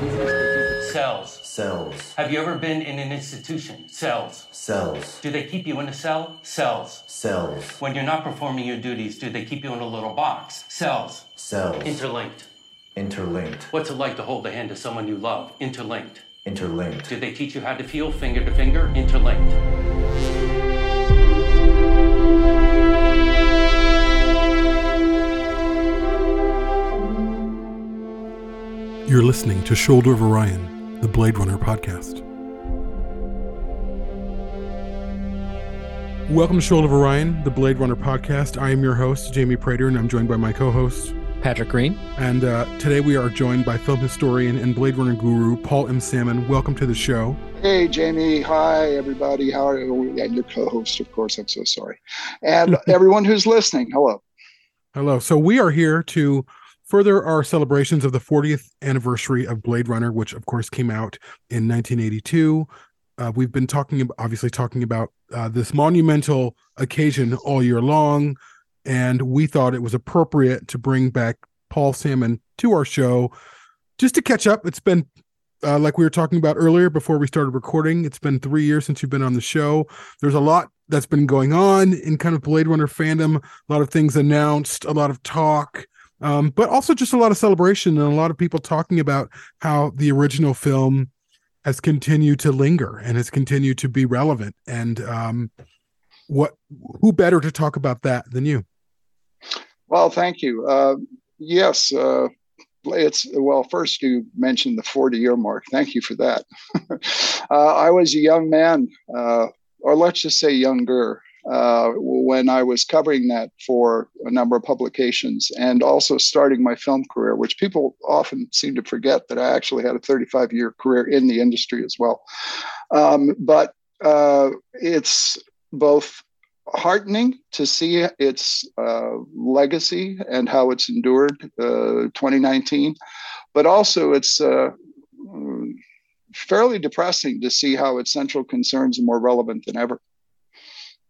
Cells. Cells. Have you ever been in an institution? Cells. Cells. Do they keep you in a cell? Cells. Cells. When you're not performing your duties, do they keep you in a little box? Cells. Cells. Interlinked. Interlinked. What's it like to hold the hand of someone you love? Interlinked. Interlinked. Do they teach you how to feel finger to finger? Interlinked. You're listening to Shoulder of Orion, the Blade Runner podcast. Welcome to Shoulder of Orion, the Blade Runner podcast. I am your host, Jamie Prater, and I'm joined by my co host, Patrick Green. And uh, today we are joined by film historian and Blade Runner guru, Paul M. Sammon. Welcome to the show. Hey, Jamie. Hi, everybody. How are you? And your co host, of course. I'm so sorry. And everyone who's listening, hello. Hello. So we are here to further our celebrations of the 40th anniversary of Blade Runner, which of course came out in 1982. Uh, we've been talking, obviously, talking about uh, this monumental occasion all year long, and we thought it was appropriate to bring back Paul Sammon to our show just to catch up. It's been uh, like we were talking about earlier before we started recording. It's been three years since you've been on the show. There's a lot that's been going on in kind of Blade Runner fandom. A lot of things announced, a lot of talk um, but also just a lot of celebration and a lot of people talking about how the original film has continued to linger and has continued to be relevant. And um, what who better to talk about that than you? Well, thank you. Uh, yes, uh, it's well. First, you mentioned the forty-year mark. Thank you for that. uh, I was a young man, uh, or let's just say younger, uh, when I was covering that for a number of publications and also starting my film career, which people often seem to forget that I actually had a 35 year career in the industry as well. Um, but uh, it's both heartening to see its uh, legacy and how it's endured uh, 2019, but also it's uh, fairly depressing to see how its central concerns are more relevant than ever.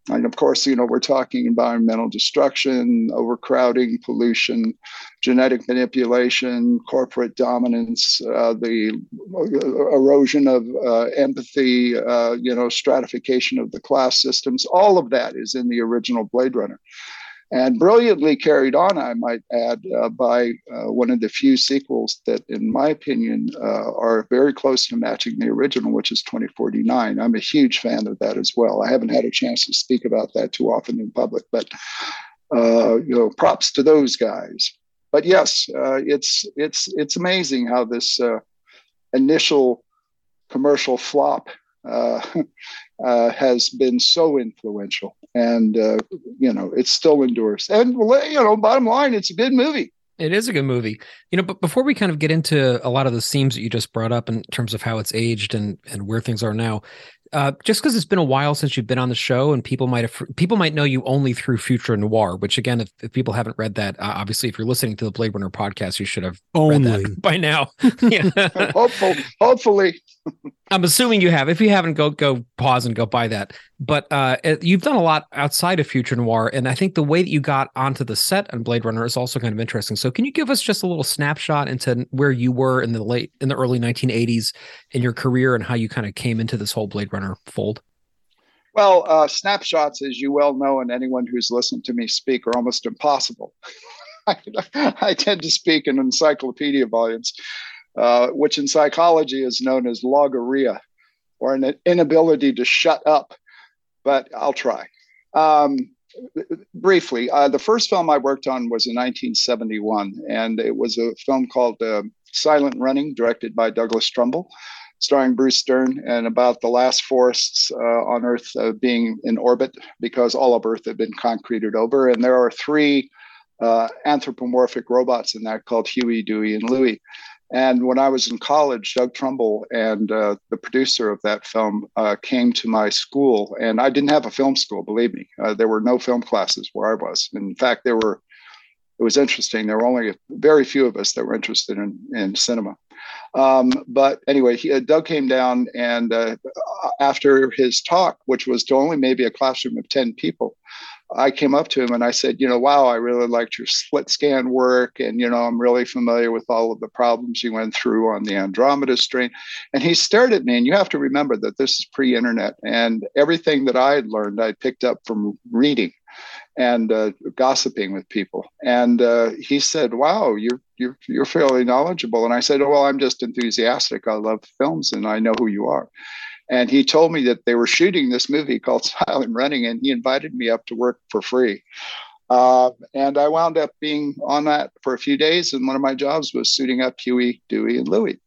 And of course, you know, we're talking environmental destruction, overcrowding, pollution, genetic manipulation, corporate dominance, uh, the erosion of uh, empathy, uh, you know, stratification of the class systems. All of that is in the original Blade Runner and brilliantly carried on, I might add, uh, by uh, one of the few sequels that, in my opinion, uh, are very close to matching the original, which is 2049. I'm a huge fan of that as well. I haven't had a chance to speak about that too often in public, but uh, you know, props to those guys. But yes, uh, it's it's it's amazing how this uh, initial commercial flop has been so influential, and uh, you know it still endures. And you know, bottom line, it's a good movie. It is a good movie, you know. But before we kind of get into a lot of the themes that you just brought up in terms of how it's aged and and where things are now, uh, just because it's been a while since you've been on the show, and people might have people might know you only through Future Noir. Which again, if, if people haven't read that, uh, obviously, if you're listening to the Blade Runner podcast, you should have only. read that by now. hopefully, hopefully. I'm assuming you have. If you haven't, go go pause and go buy that. But uh, you've done a lot outside of Future Noir, and I think the way that you got onto the set on Blade Runner is also kind of interesting. So, can you give us just a little snapshot into where you were in the late in the early 1980s in your career and how you kind of came into this whole Blade Runner? Fold? Well, uh, snapshots, as you well know, and anyone who's listened to me speak, are almost impossible. I, I, tend to speak in encyclopedia volumes, uh, which in psychology is known as logorrhea, or an inability to shut up. But I'll try. Um, briefly, uh, the first film I worked on was in 1971, and it was a film called uh, Silent Running, directed by Douglas Trumbull starring Bruce Dern, and about the last forests uh, on Earth uh, being in orbit because all of Earth had been concreted over. And there are three uh, anthropomorphic robots in that called Huey, Dewey, and Louie. And when I was in college, Doug Trumbull and uh, the producer of that film uh, came to my school. And I didn't have a film school, believe me. Uh, there were no film classes where I was. In fact, there were, it was interesting. There were only very few of us that were interested in, in cinema. Um, but anyway, he, uh, Doug came down, and uh, after his talk, which was to only maybe a classroom of 10 people, I came up to him and I said, you know, wow, I really liked your slit scan work. And, you know, I'm really familiar with all of the problems you went through on the Andromeda strain. And he stared at me. And you have to remember that this is pre internet. And everything that I had learned, I picked up from reading and uh, gossiping with people. And uh, he said, wow, you're, you're, you're fairly knowledgeable. And I said, oh, well, I'm just enthusiastic. I love films and I know who you are. And he told me that they were shooting this movie called Silent Running, and he invited me up to work for free. Uh, and I wound up being on that for a few days. And one of my jobs was suiting up Huey, Dewey, and Louie.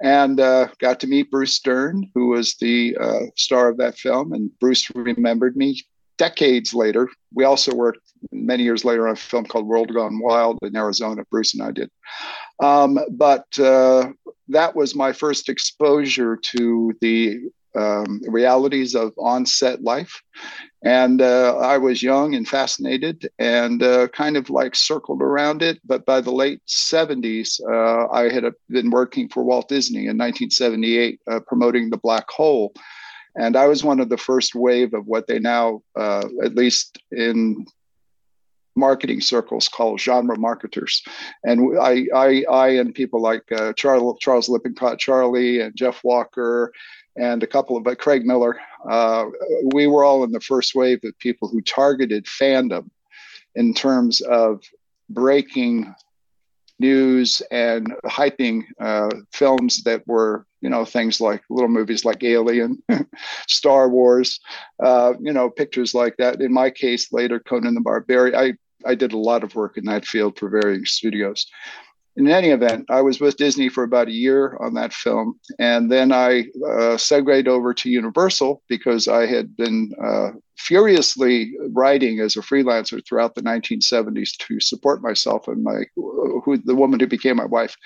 And uh, got to meet Bruce Dern, who was the uh, star of that film. And Bruce remembered me decades later. We also worked many years later on a film called World Gone Wild in Arizona. Bruce and I did. Um, but uh, that was my first exposure to the um, realities of on-set life. And uh, I was young and fascinated and uh, kind of like circled around it. But by the late 70s, uh, I had been working for Walt Disney in 1978, uh, promoting The Black Hole. And I was one of the first wave of what they now, uh, at least in marketing circles called genre marketers. And I, I, I and people like uh, Charles, Charles Lippincott Charlie and Jeff Walker and a couple of, Craig Miller, uh, we were all in the first wave of people who targeted fandom in terms of breaking news and hyping uh, films that were, you know, things like little movies like Alien, Star Wars, uh, you know, pictures like that. In my case, later Conan the Barbarian. I I did a lot of work in that field for varying studios. In any event, I was with Disney for about a year on that film, and then I uh, segued over to Universal because I had been uh, furiously writing as a freelancer throughout the 1970s to support myself and my who the woman who became my wife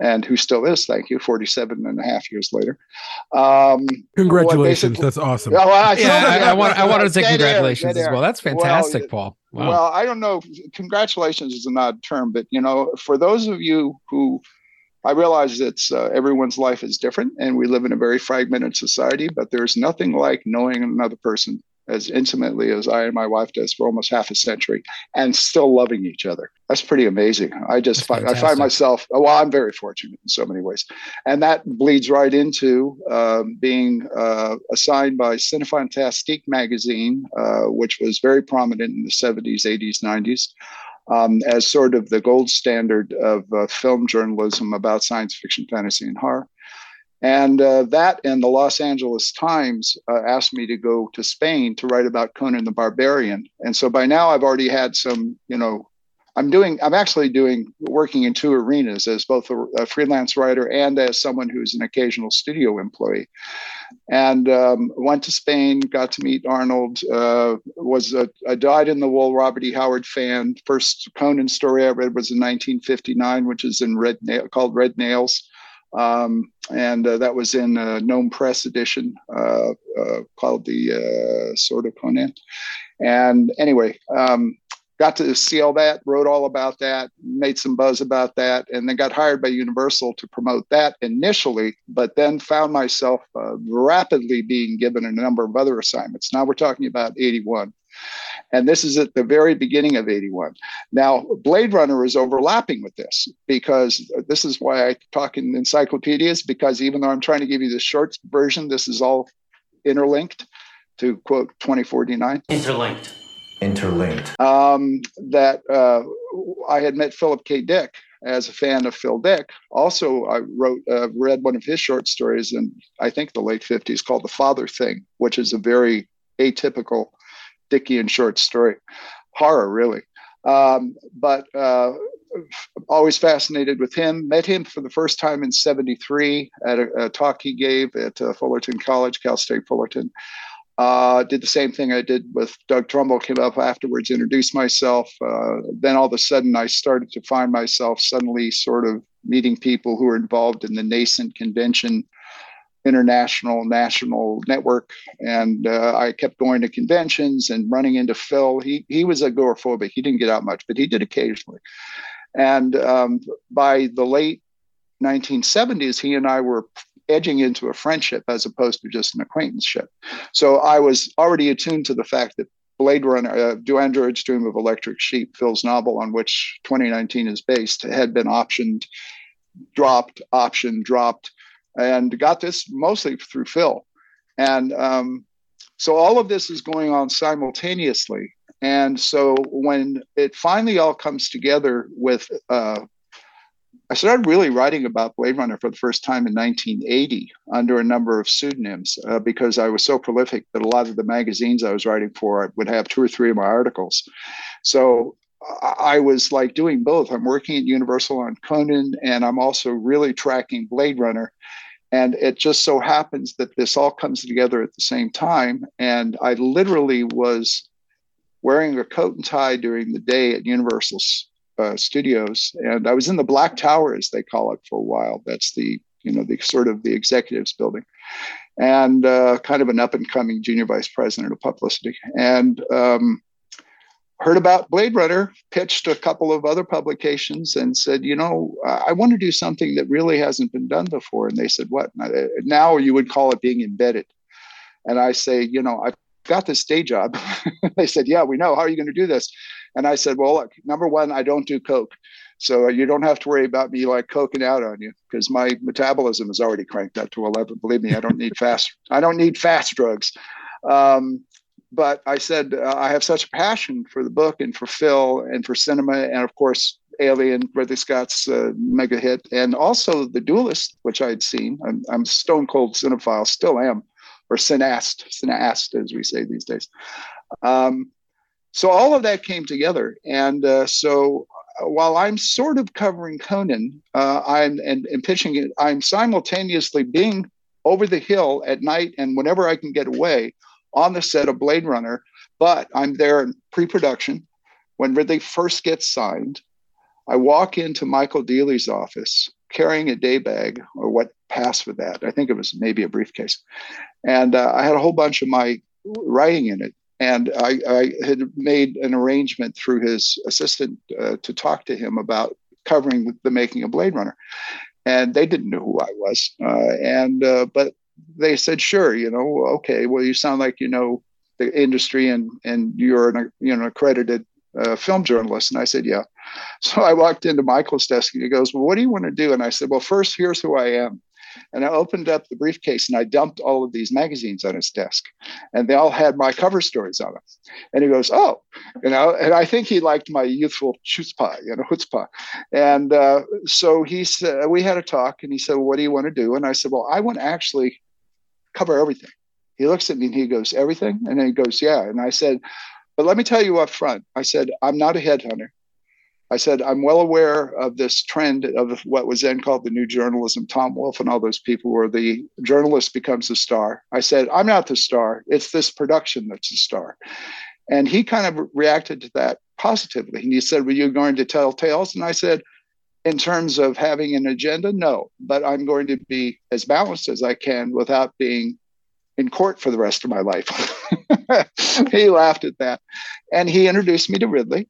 and who still is, thank you, 47 and a half years later. Um, congratulations. That's awesome. Oh, I, yeah, I, I, want, I wanted to say congratulations as well. That's fantastic, well, Paul. Wow. Well, I don't know. Congratulations is an odd term, but you know, for those of you who I realize it's uh, everyone's life is different and we live in a very fragmented society, but there's nothing like knowing another person as intimately as I and my wife does for almost half a century and still loving each other. That's pretty amazing. I just find, I find myself, well, I'm very fortunate in so many ways. And that bleeds right into um, being uh, assigned by Cinefantastique magazine, uh, which was very prominent in the 70s, 80s, 90s. Um, as sort of the gold standard of uh, film journalism about science fiction, fantasy, and horror. And uh, that and the Los Angeles Times uh, asked me to go to Spain to write about Conan the Barbarian. And so by now I've already had some, you know, I'm doing, I'm actually doing, working in two arenas as both a, a freelance writer and as someone who's an occasional studio employee. And um, went to Spain, got to meet Arnold, uh, was a, a dyed in the wool Robert E. Howard fan. First Conan story I read was in 1959, which is in Red Nail, called Red Nails. Um, and uh, that was in a Gnome Press edition uh, uh, called the uh, Sword of Conan. And anyway, um, got to see all that, wrote all about that, made some buzz about that, and then got hired by Universal to promote that initially, but then found myself uh, rapidly being given a number of other assignments. Now we're talking about 81. And this is at the very beginning of 81. Now, Blade Runner is overlapping with this because this is why I talk in encyclopedias, because even though I'm trying to give you the short version, this is all interlinked to quote 2049. Interlinked. Interlinked. Um, that uh, I had met Philip K. Dick as a fan of Phil Dick. Also, I wrote, uh, read one of his short stories in, I think, the late 50s called The Father Thing, which is a very atypical Dickian short story, horror really. Um, but uh, always fascinated with him. Met him for the first time in '73 at a, a, talk he gave at uh, Fullerton College, Cal State Fullerton. Uh, did the same thing I did with Doug Trumbull. Came up afterwards, introduced myself. Uh, then all of a sudden, I started to find myself suddenly sort of meeting people who were involved in the nascent convention international national network. And uh, i kept going to conventions and running into phil. He, he was agoraphobic. He didn't get out much but he did occasionally. And um, by the late 1970s he and i were edging into a friendship as opposed to just an acquaintanceship. So i was already attuned to the fact that Blade Runner, uh, Do Androids Dream of Electric Sheep, Phil's novel on which 2019 is based, had been optioned, dropped, optioned, dropped, and got this mostly through Phil. And um, so all of this is going on simultaneously. And so when it finally all comes together with, uh, I started really writing about Blade Runner for the first time in 1980 under a number of pseudonyms uh, because I was so prolific that a lot of the magazines I was writing for would have two or three of my articles. So I was like doing both. I'm working at Universal on Conan, and I'm also really tracking Blade Runner. And it just so happens that this all comes together at the same time. And I literally was wearing a coat and tie during the day at Universal uh, Studios, and I was in the Black Tower, as they call it, for a while. That's the you know the sort of the executives building, and uh, kind of an up and coming junior vice president of publicity, and um, heard about Blade Runner, pitched a couple of other publications, and said, you know, I want to do something that really hasn't been done before. And they said, what? Now you would call it being embedded. And I say, you know, I've got this day job. they said, Yeah, we know. How are you going to do this? And I said, Well, look, number one, I don't do Coke. So you don't have to worry about me like coking out on you because my metabolism is already cranked up to 11. Believe me, I don't need fast. I don't need fast drugs. Um, but I said uh, I have such a passion for the book and for Phil and for cinema and of course Alien, Ridley Scott's uh, mega hit, and also The Duelist, which I'd seen. I'm, I'm stone cold cinephile, still am or cineast, cineast as we say these days. Um, so all of that came together, and uh, so uh, while I'm sort of covering Conan, uh, I'm and, and pitching it, I'm simultaneously being over the hill at night and whenever I can get away on the set of Blade Runner. But I'm there in pre-production when Ridley first gets signed. I walk into Michael Deeley's office carrying a day bag or what passed for that. I think it was maybe a briefcase. And uh, I had a whole bunch of my writing in it. And I, I had made an arrangement through his assistant uh, to talk to him about covering the making of Blade Runner. And they didn't know who I was. Uh, and, uh, but they said, sure, you know, okay, well, you sound like you know the industry and, and you're an, you know, accredited uh, film journalist. And I said, yeah. So I walked into Michael's desk and he goes, well, what do you want to do? And I said, well, first, here's who I am. And I opened up the briefcase and I dumped all of these magazines on his desk, and they all had my cover stories on them. And he goes, "Oh, you know," and I think he liked my youthful chutzpah, you know, chutzpah. And uh, so he said, we had a talk, and he said, well, "What do you want to do?" And I said, "Well, I want to actually cover everything." He looks at me and he goes, "Everything?" And then he goes, "Yeah." And I said, but let me tell you up front, I said, I'm not a headhunter. I said, I'm well aware of this trend of what was then called the new journalism. Tom Wolfe and all those people where the journalist becomes a star. I said, I'm not the star. It's this production that's the star. And he kind of reacted to that positively. And he said, Were you going to tell tales? And I said, In terms of having an agenda, no, but I'm going to be as balanced as I can without being in court for the rest of my life. he laughed at that. And he introduced me to Ridley.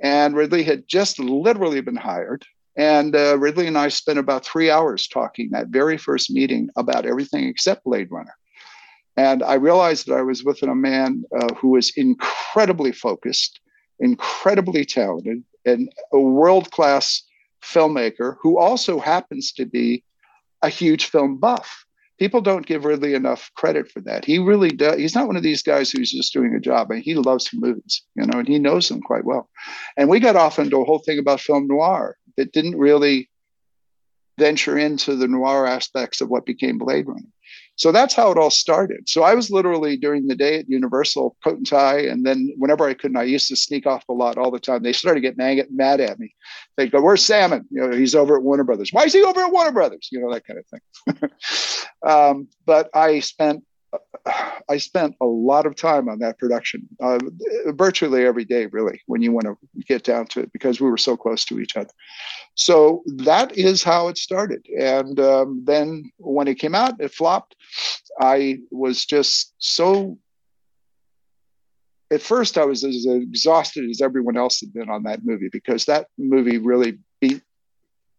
And Ridley had just literally been hired. And uh, Ridley and I spent about three hours talking that very first meeting about everything except Blade Runner. And I realized that I was with a man uh, who was incredibly focused, incredibly talented, and a world class filmmaker who also happens to be a huge film buff people don't give Ridley enough credit for that. He really does. He's not one of these guys who's just doing a job. I mean, he loves movies, you know, and he knows them quite well. And we got off into a whole thing about film noir that didn't really venture into the noir aspects of what became Blade Runner. So that's how it all started. So I was literally during the day at Universal, coat and tie, and then whenever I couldn't, I used to sneak off the lot all the time. They started getting mad at me. They'd go, "Where's Sammon? You know, he's over at Warner Brothers. Why is he over at Warner Brothers? You know, that kind of thing." um, but I spent I spent a lot of time on that production, uh, virtually every day, really, when you want to get down to it, because we were so close to each other. So that is how it started. And um, then when it came out, it flopped. I was just so. At first, I was as exhausted as everyone else had been on that movie because that movie really beat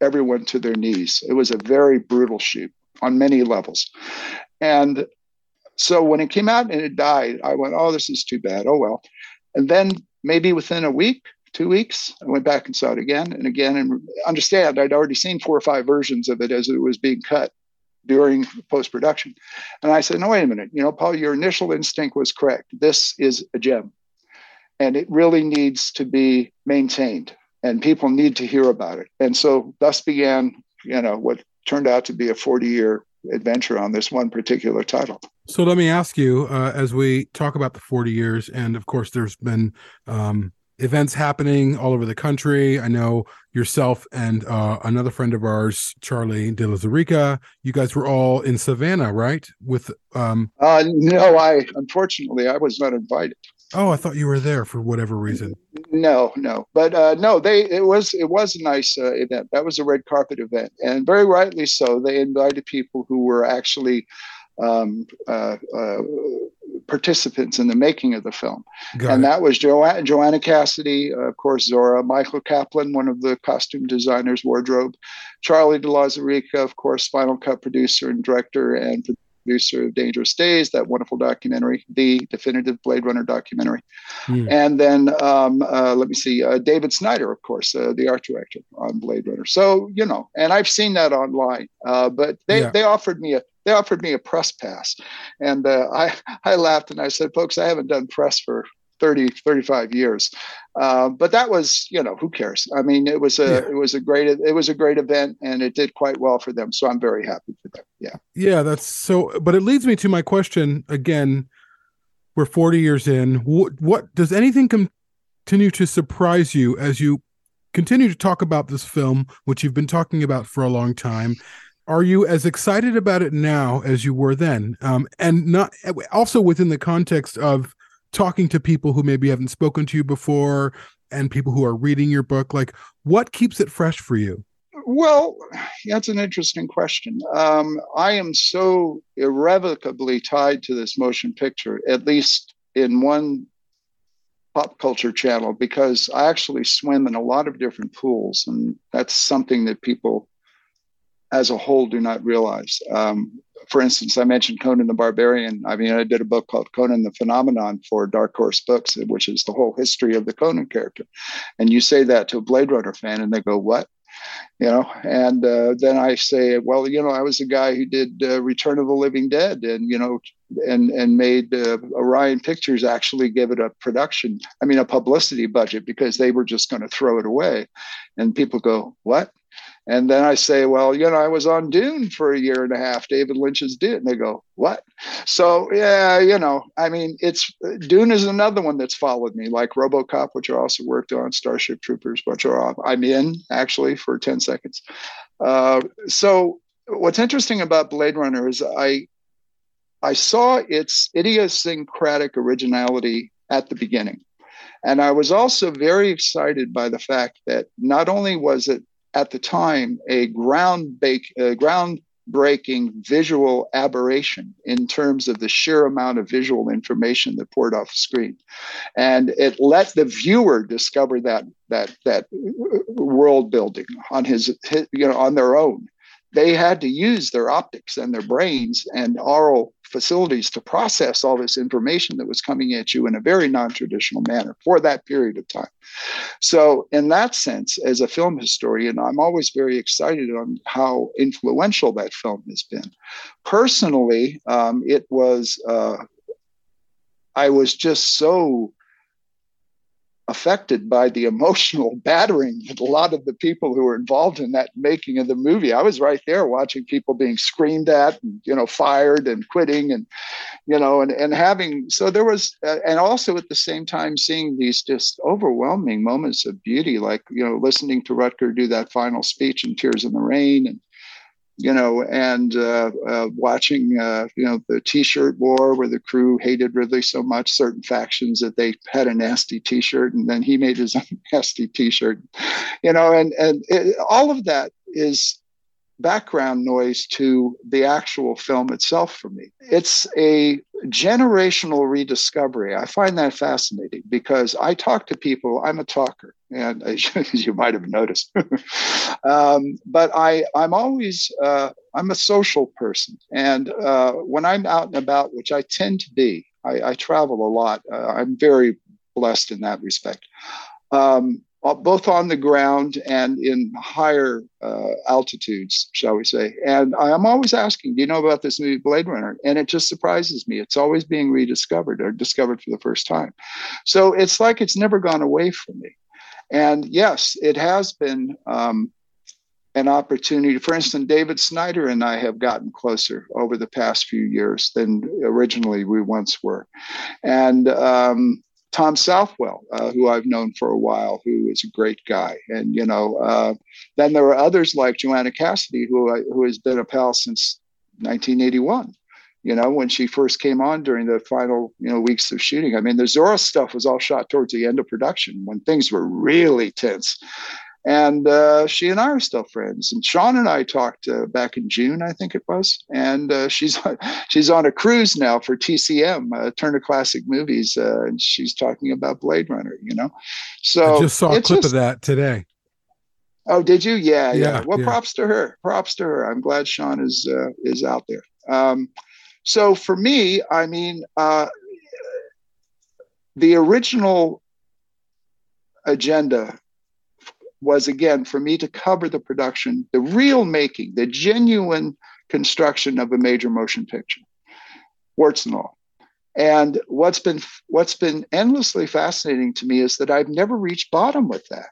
everyone to their knees. It was a very brutal shoot on many levels. And So when it came out and it died, I went, oh, this is too bad. Oh, well. And then maybe within a week, two weeks, I went back and saw it again and again. And understand, I'd already seen four or five versions of it as it was being cut during post production. And I said, no, wait a minute. You know, Paul, your initial instinct was correct. This is a gem. And it really needs to be maintained, and people need to hear about it. And so, thus began, you know, what turned out to be a 40 year adventure on this one particular title. So let me ask you, uh, as we talk about the 40 years, and of course, there's been um, events happening all over the country. I know yourself and uh, another friend of ours, Charlie de Lauzirika, you guys were all in Savannah, right? With um, uh, no, I unfortunately I was not invited. Oh, I thought you were there for whatever reason. No, no, but uh, no, they it was it was a nice uh, event. That was a red carpet event, and very rightly so. They invited people who were actually um, uh, uh, participants in the making of the film. Got and it. that was jo- Joanna Cassidy, uh, of course, Zhora, Michael Kaplan, one of the costume designers, wardrobe, Charlie De La of course, Final Cut producer and director and producer of Dangerous Days, that wonderful documentary, the definitive Blade Runner documentary. Mm. And then um, uh, let me see, uh, David Snyder, of course, uh, the art director on Blade Runner. So, you know, and I've seen that online, uh, but they, yeah. they offered me a they offered me a press pass. And uh, I, I laughed and I said, folks, I haven't done press for 30, 35 years. Uh, but that was, you know, who cares? I mean, it was a, yeah. it was a great, it was a great event and it did quite well for them. So I'm very happy for them. Yeah. Yeah. That's so, but it leads me to my question again. We're 40 years in. What, what does anything continue to surprise you as you continue to talk about this film, which you've been talking about for a long time? are you as excited about it now as you were then um, and not also within the context of talking to people who maybe haven't spoken to you before and people who are reading your book like what keeps it fresh for you well that's an interesting question um, i am so irrevocably tied to this motion picture at least in one pop culture channel because i actually swim in a lot of different pools and that's something that people as a whole do not realize. Um, for instance, I mentioned Conan the Barbarian. I mean, I did a book called Conan the Phenomenon for Dark Horse Books, which is the whole history of the Conan character. And you say that to a Blade Runner fan, and they go, "What?" You know. And uh, then I say, "Well, you know, I was the guy who did uh, Return of the Living Dead, and you know, and and made uh, Orion Pictures actually give it a production, I mean, a publicity budget because they were just going to throw it away." And people go, "What?" And then I say, well, you know, I was on Dune for a year and a half, David Lynch's Dune. And they go, what? So, yeah, you know, I mean, it's Dune is another one that's followed me, like Robocop, which I also worked on, Starship Troopers, which are I'm in actually for 10 seconds. Uh, so, what's interesting about Blade Runner is I, I saw its idiosyncratic originality at the beginning. And I was also very excited by the fact that not only was it at the time a ground groundbreaking visual aberration in terms of the sheer amount of visual information that poured off the screen, and it let the viewer discover that that that world building on his, his you know on their own. They had to use their optics and their brains and oral facilities to process all this information that was coming at you in a very non-traditional manner for that period of time. So in that sense as a film historian i'm always very excited on how influential that film has been. Personally um, it was uh, i was just so affected by the emotional battering that a lot of the people who were involved in that making of the movie. I was right there watching people being screamed at and, you know, fired and quitting and, you know, and, and having, so there was, uh, and also at the same time seeing these just overwhelming moments of beauty, like, you know, listening to Rutger do that final speech in Tears in the Rain and, you know, and uh, uh, watching, uh, you know, the T-shirt war where the crew hated Ridley so much, certain factions that they had a nasty T-shirt, and then he made his own nasty T-shirt, you know, and and it, all of that is background noise to the actual film itself for me. It's a generational rediscovery. I find that fascinating because I talk to people. I'm a talker. And as you might have noticed. um, but I, I'm always, uh, I'm a social person, and uh, when I'm out and about, which I tend to be, I, I travel a lot. Uh, I'm very blessed in that respect. Um, uh, both on the ground and in higher uh, altitudes, shall we say. And I'm always asking, do you know about this movie Blade Runner? And it just surprises me. It's always being rediscovered or discovered for the first time. So it's like it's never gone away from me. And yes, it has been um, an opportunity. For instance, David Snyder and I have gotten closer over the past few years than originally we once were. And um, Tom Southwell, uh, who I've known for a while, who is a great guy. And, you know, uh, then there are others like Joanna Cassidy, who, who has been a pal since 1981. You know, when she first came on during the final, you know, weeks of shooting. I mean, the Zhora stuff was all shot towards the end of production when things were really tense and uh, she and I are still friends. And Sean and I talked uh, back in June, I think it was, and uh, she's she's on a cruise now for TCM, uh, Turner Classic Movies, uh, and she's talking about Blade Runner. You know, so I just saw a clip just, of that today. Oh, did you? Yeah, yeah. Yeah, well, yeah. props to her. Props to her. I'm glad Sean is uh, is out there. Um, so for me, I mean, uh, the original agenda was again for me to cover the production, the real making, the genuine construction of a major motion picture, warts and all. And what's been what's been endlessly fascinating to me is that I've never reached bottom with that.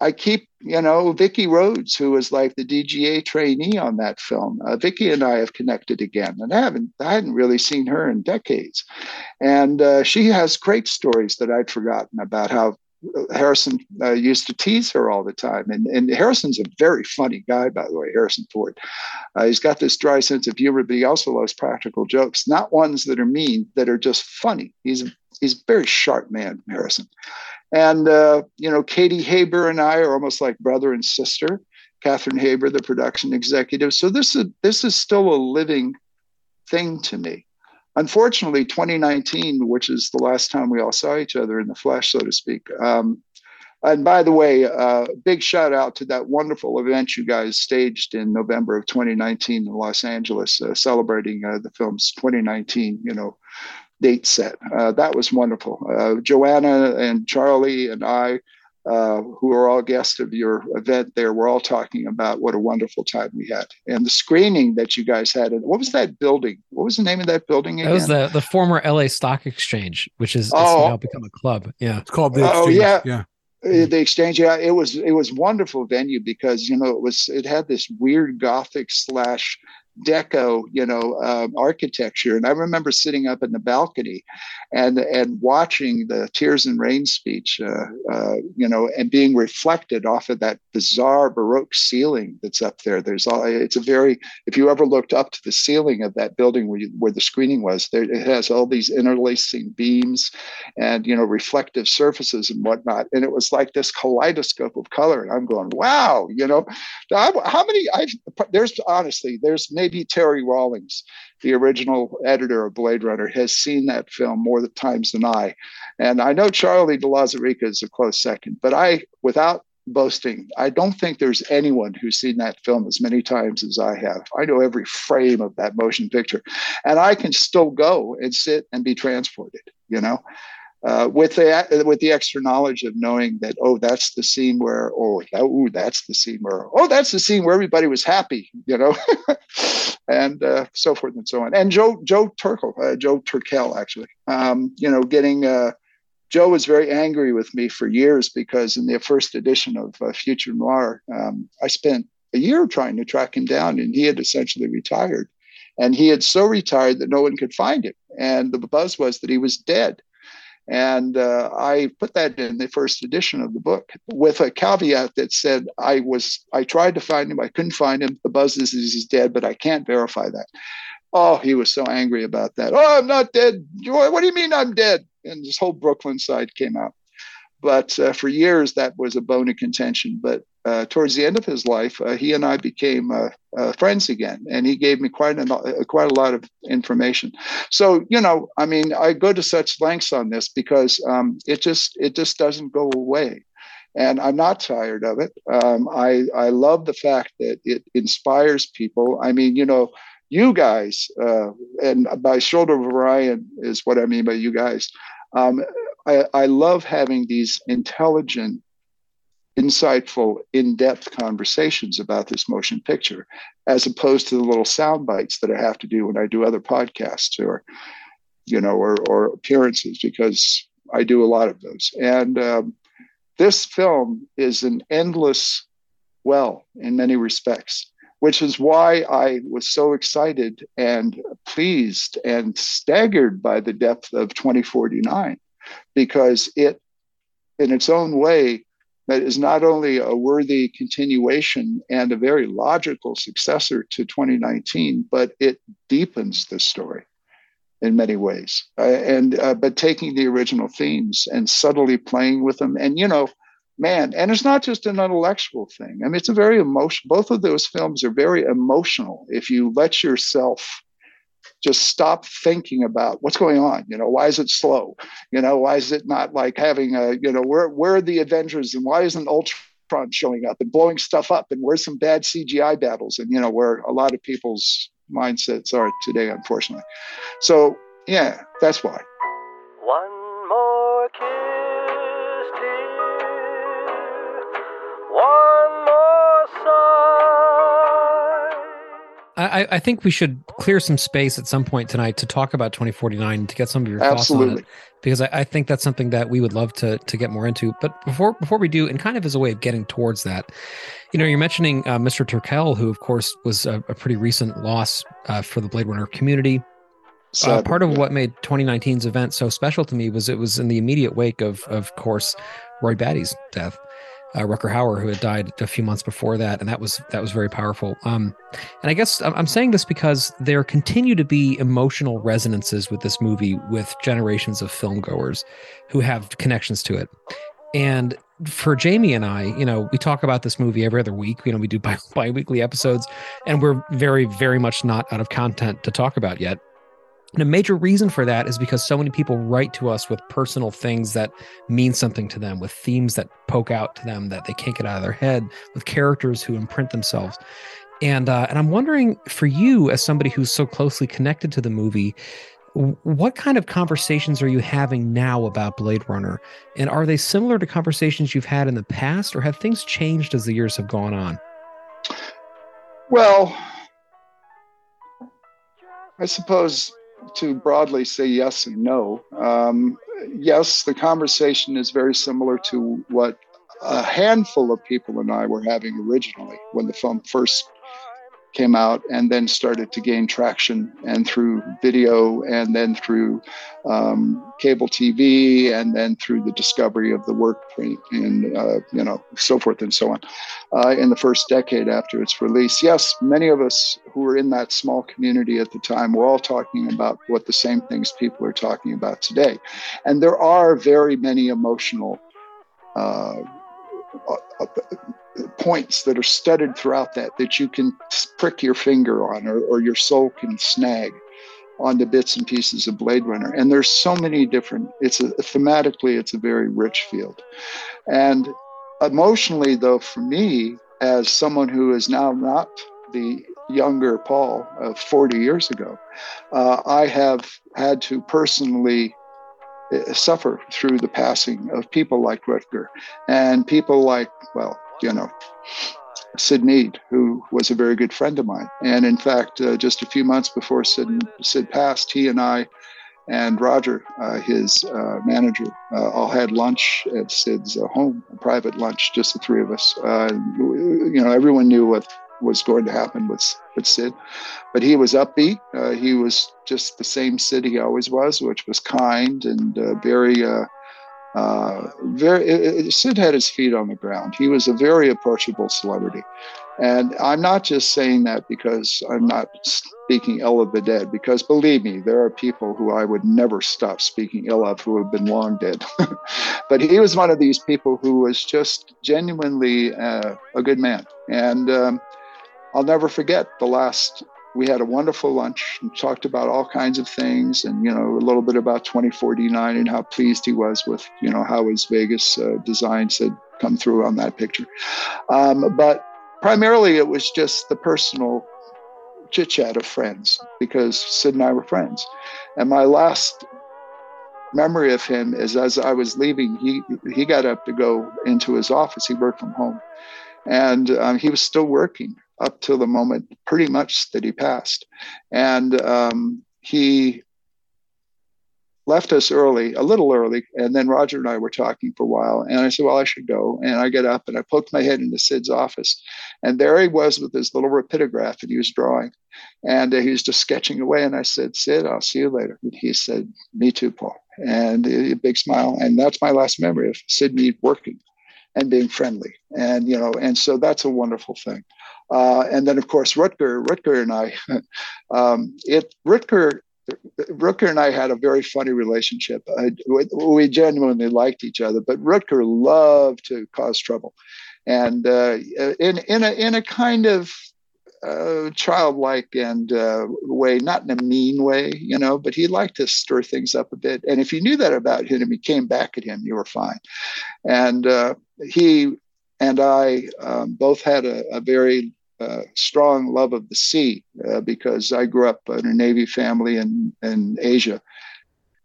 I keep, you know, Vicky Rhodes, who was like the DGA trainee on that film. Uh, Vicky and I have connected again, and I haven't, I hadn't really seen her in decades. And uh, she has great stories that I'd forgotten about how Harrison uh, used to tease her all the time. And, and Harrison's a very funny guy, by the way, Harrison Ford. Uh, he's got this dry sense of humor, but he also loves practical jokes, not ones that are mean, that are just funny. He's, he's a very sharp man, Harrison. And, uh, you know, Katy Haber and I are almost like brother and sister. Catherine Haber, the production executive. So this is this is still a living thing to me unfortunately 2019 which is the last time we all saw each other in the flesh so to speak um, and by the way uh, big shout out to that wonderful event you guys staged in november of 2019 in los angeles uh, celebrating uh, the film's 2019 you know date set uh, that was wonderful uh, joanna and charlie and i uh, who are all guests of your event there, we're all talking about what a wonderful time we had. And the screening that you guys had, and what was that building? What was the name of that building again? That was the the former LA Stock Exchange, which is Oh. now become a club. Yeah. It's called the Exchange. Oh, yeah. yeah. Uh, the exchange yeah it was it was wonderful venue because you know it was it had this weird gothic slash deco you know um, architecture. And i remember sitting up in the balcony and and watching the tears and rain speech uh, uh, you know and being reflected off of that bizarre baroque ceiling that's up there. There's all it's a very if you ever looked up to the ceiling of that building where, you, where the screening was there it has all these interlacing beams and you know reflective surfaces and whatnot. And it was like this kaleidoscope of color. And i'm going wow you know. How many i there's honestly there's maybe terry rawlings the original editor of blade runner has seen that film more times than i. And i know charlie de lauzirika is a close second but i without boasting i don't think there's anyone who's seen that film as many times as i have. I know every frame of that motion picture and i can still go and sit and be transported you know uh, with the with the extra knowledge of knowing that oh that's the scene where oh that, ooh, that's the scene where oh that's the scene where everybody was happy you know? And uh, so forth and so on. And Joe Joe Turkel uh, Joe Turkel actually. Um, you know getting uh, Joe was very angry with me for years because in the first edition of uh, Future Noir um, I spent a year trying to track him down and he had essentially retired. And he had so retired that no one could find him. And the buzz was that he was dead and uh, I put that in the first edition of the book with a caveat that said I was I tried to find him, I couldn't find him. The buzz is he's dead, but I can't verify that. Oh, he was so angry about that. Oh, I'm not dead. What do you mean I'm dead? And this whole Brooklyn side came out. But uh, for years, that was a bone of contention. But uh, towards the end of his life, uh, he and I became uh, uh, friends again, and he gave me quite a uh, quite a lot of information. So you know, I mean, I go to such lengths on this because um, it just it just doesn't go away. and I'm not tired of it. Um, I I love the fact that it inspires people. I mean, you know, you guys, uh, and by shoulder of Orion is what I mean by you guys. Um, I, I love having these intelligent, insightful, in-depth conversations about this motion picture, as opposed to the little sound bites that I have to do when I do other podcasts or, you know, or, or appearances because I do a lot of those. And um, this film is an endless well in many respects which is why I was so excited and pleased and staggered by the depth of 2049, because it, in its own way, that is not only a worthy continuation and a very logical successor to 2019, but it deepens the story in many ways. Uh, and uh, but taking the original themes and subtly playing with them, and you know, man and it's not just an intellectual thing i mean it's a very emotional both of those films are very emotional if you let yourself just stop thinking about what's going on you know why is it slow? You know why is it not like having a you know where where are the avengers and why isn't ultron showing up and blowing stuff up? And where's some bad cgi battles? And you know where a lot of people's mindsets are today unfortunately. So yeah that's why I, I think we should clear some space at some point tonight to talk about 2049 to get some of your thoughts on it because I, I think that's something that we would love to to get more into. But before before we do, and kind of as a way of getting towards that, you know, you're mentioning uh, Mr. Turkel, who of course was a, a pretty recent loss uh, for the Blade Runner community. Uh, part of what made 2019's event so special to me was it was in the immediate wake of, of course, Roy Batty's death, uh, Rutger Hauer, who had died a few months before that, and that was that was very powerful. Um, and I guess I'm saying this because there continue to be emotional resonances with this movie with generations of film goers who have connections to it. And for Jamie and I, you know, we talk about this movie every other week. You know, we do bi- bi-weekly episodes, and we're very, very much not out of content to talk about yet. And a major reason for that is because so many people write to us with personal things that mean something to them, with themes that poke out to them that they can't get out of their head, with characters who imprint themselves. And uh, and I'm wondering for you, as somebody who's so closely connected to the movie, what kind of conversations are you having now about Blade Runner? And are they similar to conversations you've had in the past, or have things changed as the years have gone on? Well, I suppose to broadly say yes and no. Um, yes, the conversation is very similar to what a handful of people and I were having originally when the film first came out and then started to gain traction and through video and then through um, cable TV and then through the discovery of the work print and uh, you know so forth and so on uh, in the first decade after its release. Yes, many of us who were in that small community at the time were all talking about what the same things people are talking about today, and there are very many emotional. Uh, uh, points that are studded throughout that that you can prick your finger on or, or your soul can snag on the bits and pieces of blade runner. And there's so many different it's a thematically it's a very rich field. And emotionally though for me as someone who is now not the younger paul of 40 years ago uh, i have had to personally uh, suffer through the passing of people like Rutger and people like, well, you know, Syd Mead, who was a very good friend of mine. And in fact, uh, just a few months before Syd, Syd passed, he and I and Roger, uh, his uh, manager, uh, all had lunch at Syd's uh, home, a private lunch, just the three of us. Uh, you know, everyone knew what was going to happen with, with Syd, but he was upbeat. He was just the same Syd he always was, which was kind and very, uh, very. uh, Syd had his feet on the ground. He was a very approachable celebrity, and I'm not just saying that because I'm not speaking ill of the dead. Because believe me, there are people who I would never stop speaking ill of who have been long dead. but he was one of these people who was just genuinely uh, a good man, and. Um, I'll never forget the last we had a wonderful lunch and talked about all kinds of things and you know a little bit about 2049 and how pleased he was with you know how his vegas uh, designs had come through on that picture. Um, but primarily it was just the personal chit chat of friends because syd and i were friends. And my last memory of him is as i was leaving he he got up to go into his office. He worked from home. And um, he was still working up till the moment pretty much that he passed. And um, he left us early, a little early, and then Roger and I were talking for a while. And I said, Well, I should go. And I get up and I poked my head into Syd's office. And there he was with his little rapidograph and he was drawing. And uh, he was just sketching away. And I said, Syd, I'll see you later. And he said, Me too, Paul. And a big smile. And that's my last memory of Syd Mead working and being friendly. And, you know, and so that's a wonderful thing. Uh, and then, of course, Rutger, Rutger and I, um, it Rutger, Rutger and I had a very funny relationship. I, we genuinely liked each other, but Rutger loved to cause trouble, and uh, in in a in a kind of uh, childlike and uh, way, not in a mean way, you know, but he liked to stir things up a bit. And if you knew that about him, he came back at him, you were fine. And uh, he and I um, both had a, a very uh, strong love of the sea uh, because I grew up in a Navy family in, in Asia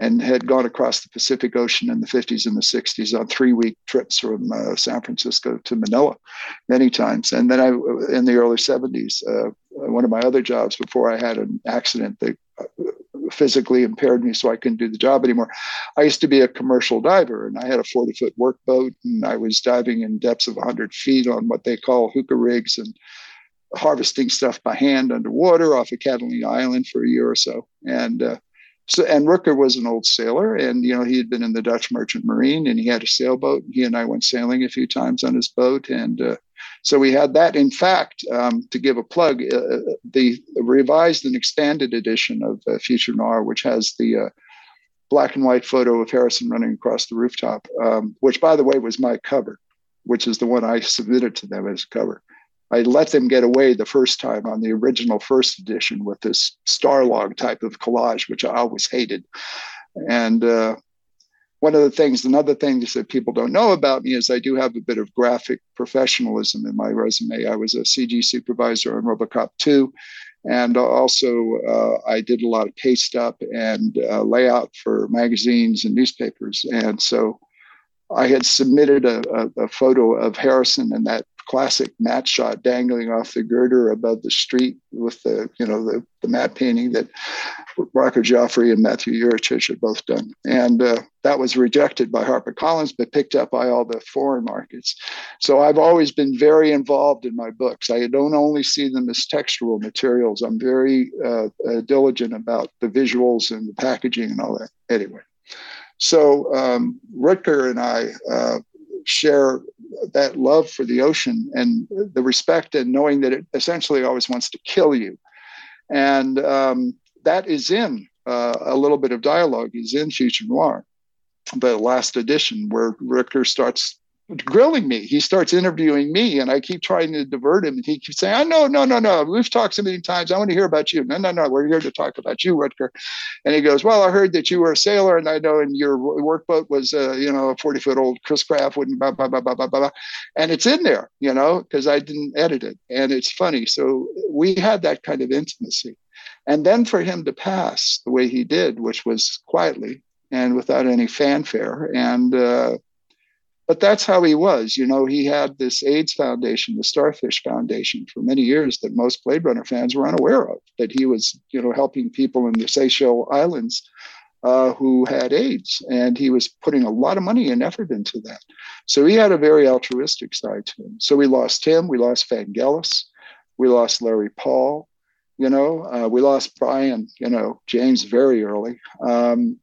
and had gone across the Pacific Ocean in the 50s and the 60s on three week trips from uh, San Francisco to Manila many times. And then I, in the early 70s, uh, one of my other jobs before I had an accident that uh, physically impaired me so I couldn't do the job anymore. I used to be a commercial diver and I had a 40 foot work boat and I was diving in depths of 100 feet on what they call hookah rigs and harvesting stuff by hand underwater off of Catalina Island for a year or so. And uh, so, and Rutger was an old sailor, and you know he had been in the Dutch Merchant Marine, and he had a sailboat. He and I went sailing a few times on his boat, and uh, so we had that. In fact, um, to give a plug, uh, uh the revised and expanded edition of uh, Future Noir, which has the uh, black and white photo of Harrison running across the rooftop, um, which by the way was my cover, which is the one I submitted to them as cover. I let them get away the first time on the original first edition with this Starlog type of collage, which I always hated. And uh, one of the things, another thing that people don't know about me is I do have a bit of graphic professionalism in my resume. I was a CG supervisor on Robocop 2. And also, uh, I did a lot of paste up and uh, layout for magazines and newspapers. And so I had submitted a, a, a, photo of Harrison in that classic matte shot dangling off the girder above the street with the you know the, the matte painting that Rocco Gioffre and Matthew Yurich had both done, and uh, that was rejected by HarperCollins, but picked up by all the foreign markets. So I've always been very involved in my books. I don't only see them as textual materials. I'm very uh, uh, diligent about the visuals and the packaging and all that. Anyway. So um, Rutger and I uh, share that love for the ocean and the respect and knowing that it essentially always wants to kill you. And um, that is in uh, a little bit of dialogue is in Future Noir, the last edition where Rutger starts grilling me. He starts interviewing me, and I keep trying to divert him. And he keeps saying, "Oh no, no, no, no! We've talked so many times. I want to hear about you." No, no, no. We're here to talk about you, Rutger. And he goes, "Well, I heard that you were a sailor, and I know, and your workboat was, uh, you know, a forty-foot old Chris Craft, wouldn't blah blah blah blah blah blah." And it's in there, you know, because I didn't edit it, and it's funny. So we had that kind of intimacy, and then for him to pass the way he did, which was quietly and without any fanfare, and uh, but that's how he was. You know, he had this AIDS Foundation, the Starfish Foundation, for many years that most Blade Runner fans were unaware of. That he was, you know, helping people in the Seychelles Islands uh, who had AIDS, and he was putting a lot of money and effort into that. So he had a very altruistic side to him. So we lost him. We lost Vangelis. We lost Larry Paull. You know, uh, we lost Brion. You know, James very early. Um,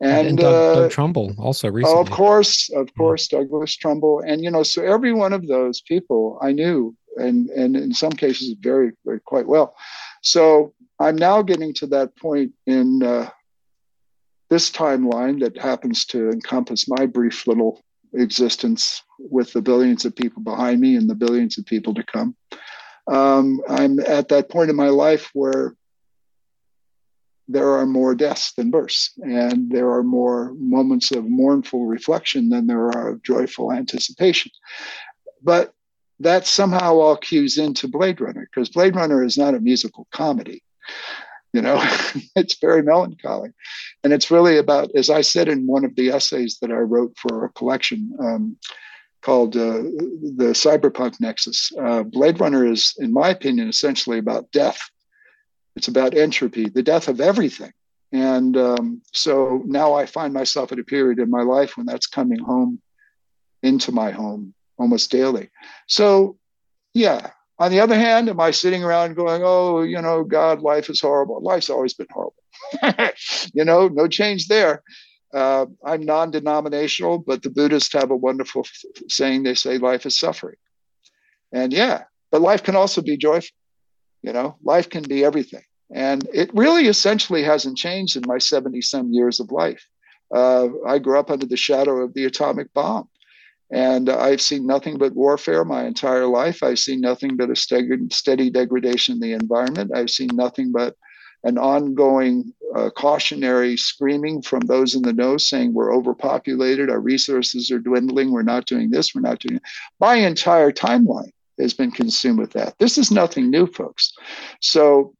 and, and Doug, uh, Doug, Trumbull also recently. Oh, of course, of course, yeah. Douglas Trumbull, and you know, so every one of those people I knew, and and in some cases very, very quite well. So I'm now getting to that point in uh, this timeline that happens to encompass my brief little existence with the billions of people behind me and the billions of people to come. Um, I'm at that point in my life where there are more deaths than births, and there are more moments of mournful reflection than there are of joyful anticipation. But that somehow all cues into Blade Runner because Blade Runner is not a musical comedy. You know, it's very melancholy. And it's really about, as I said in one of the essays that I wrote for a collection um, called uh, The Cyberpunk Nexus, uh, Blade Runner is, in my opinion, essentially about death. It's about entropy, the death of everything. And um, so now I find myself at a period in my life when that's coming home into my home almost daily. So, yeah. On the other hand, am I sitting around going, oh, you know, God, life is horrible? Life's always been horrible. you know, no change there. Uh, I'm non denominational, but the Buddhists have a wonderful f- saying. They say life is suffering. And yeah, but life can also be joyful. You know, life can be everything. And it really essentially hasn't changed in my 70 some years of life. Uh, I grew up under the shadow of the atomic bomb. And I've seen nothing but warfare my entire life. I've seen nothing but a steady degradation in the environment. I've seen nothing but an ongoing uh, cautionary screaming from those in the know saying we're overpopulated, our resources are dwindling, we're not doing this, we're not doing it. My entire timeline has been consumed with that. This is nothing new, folks. So,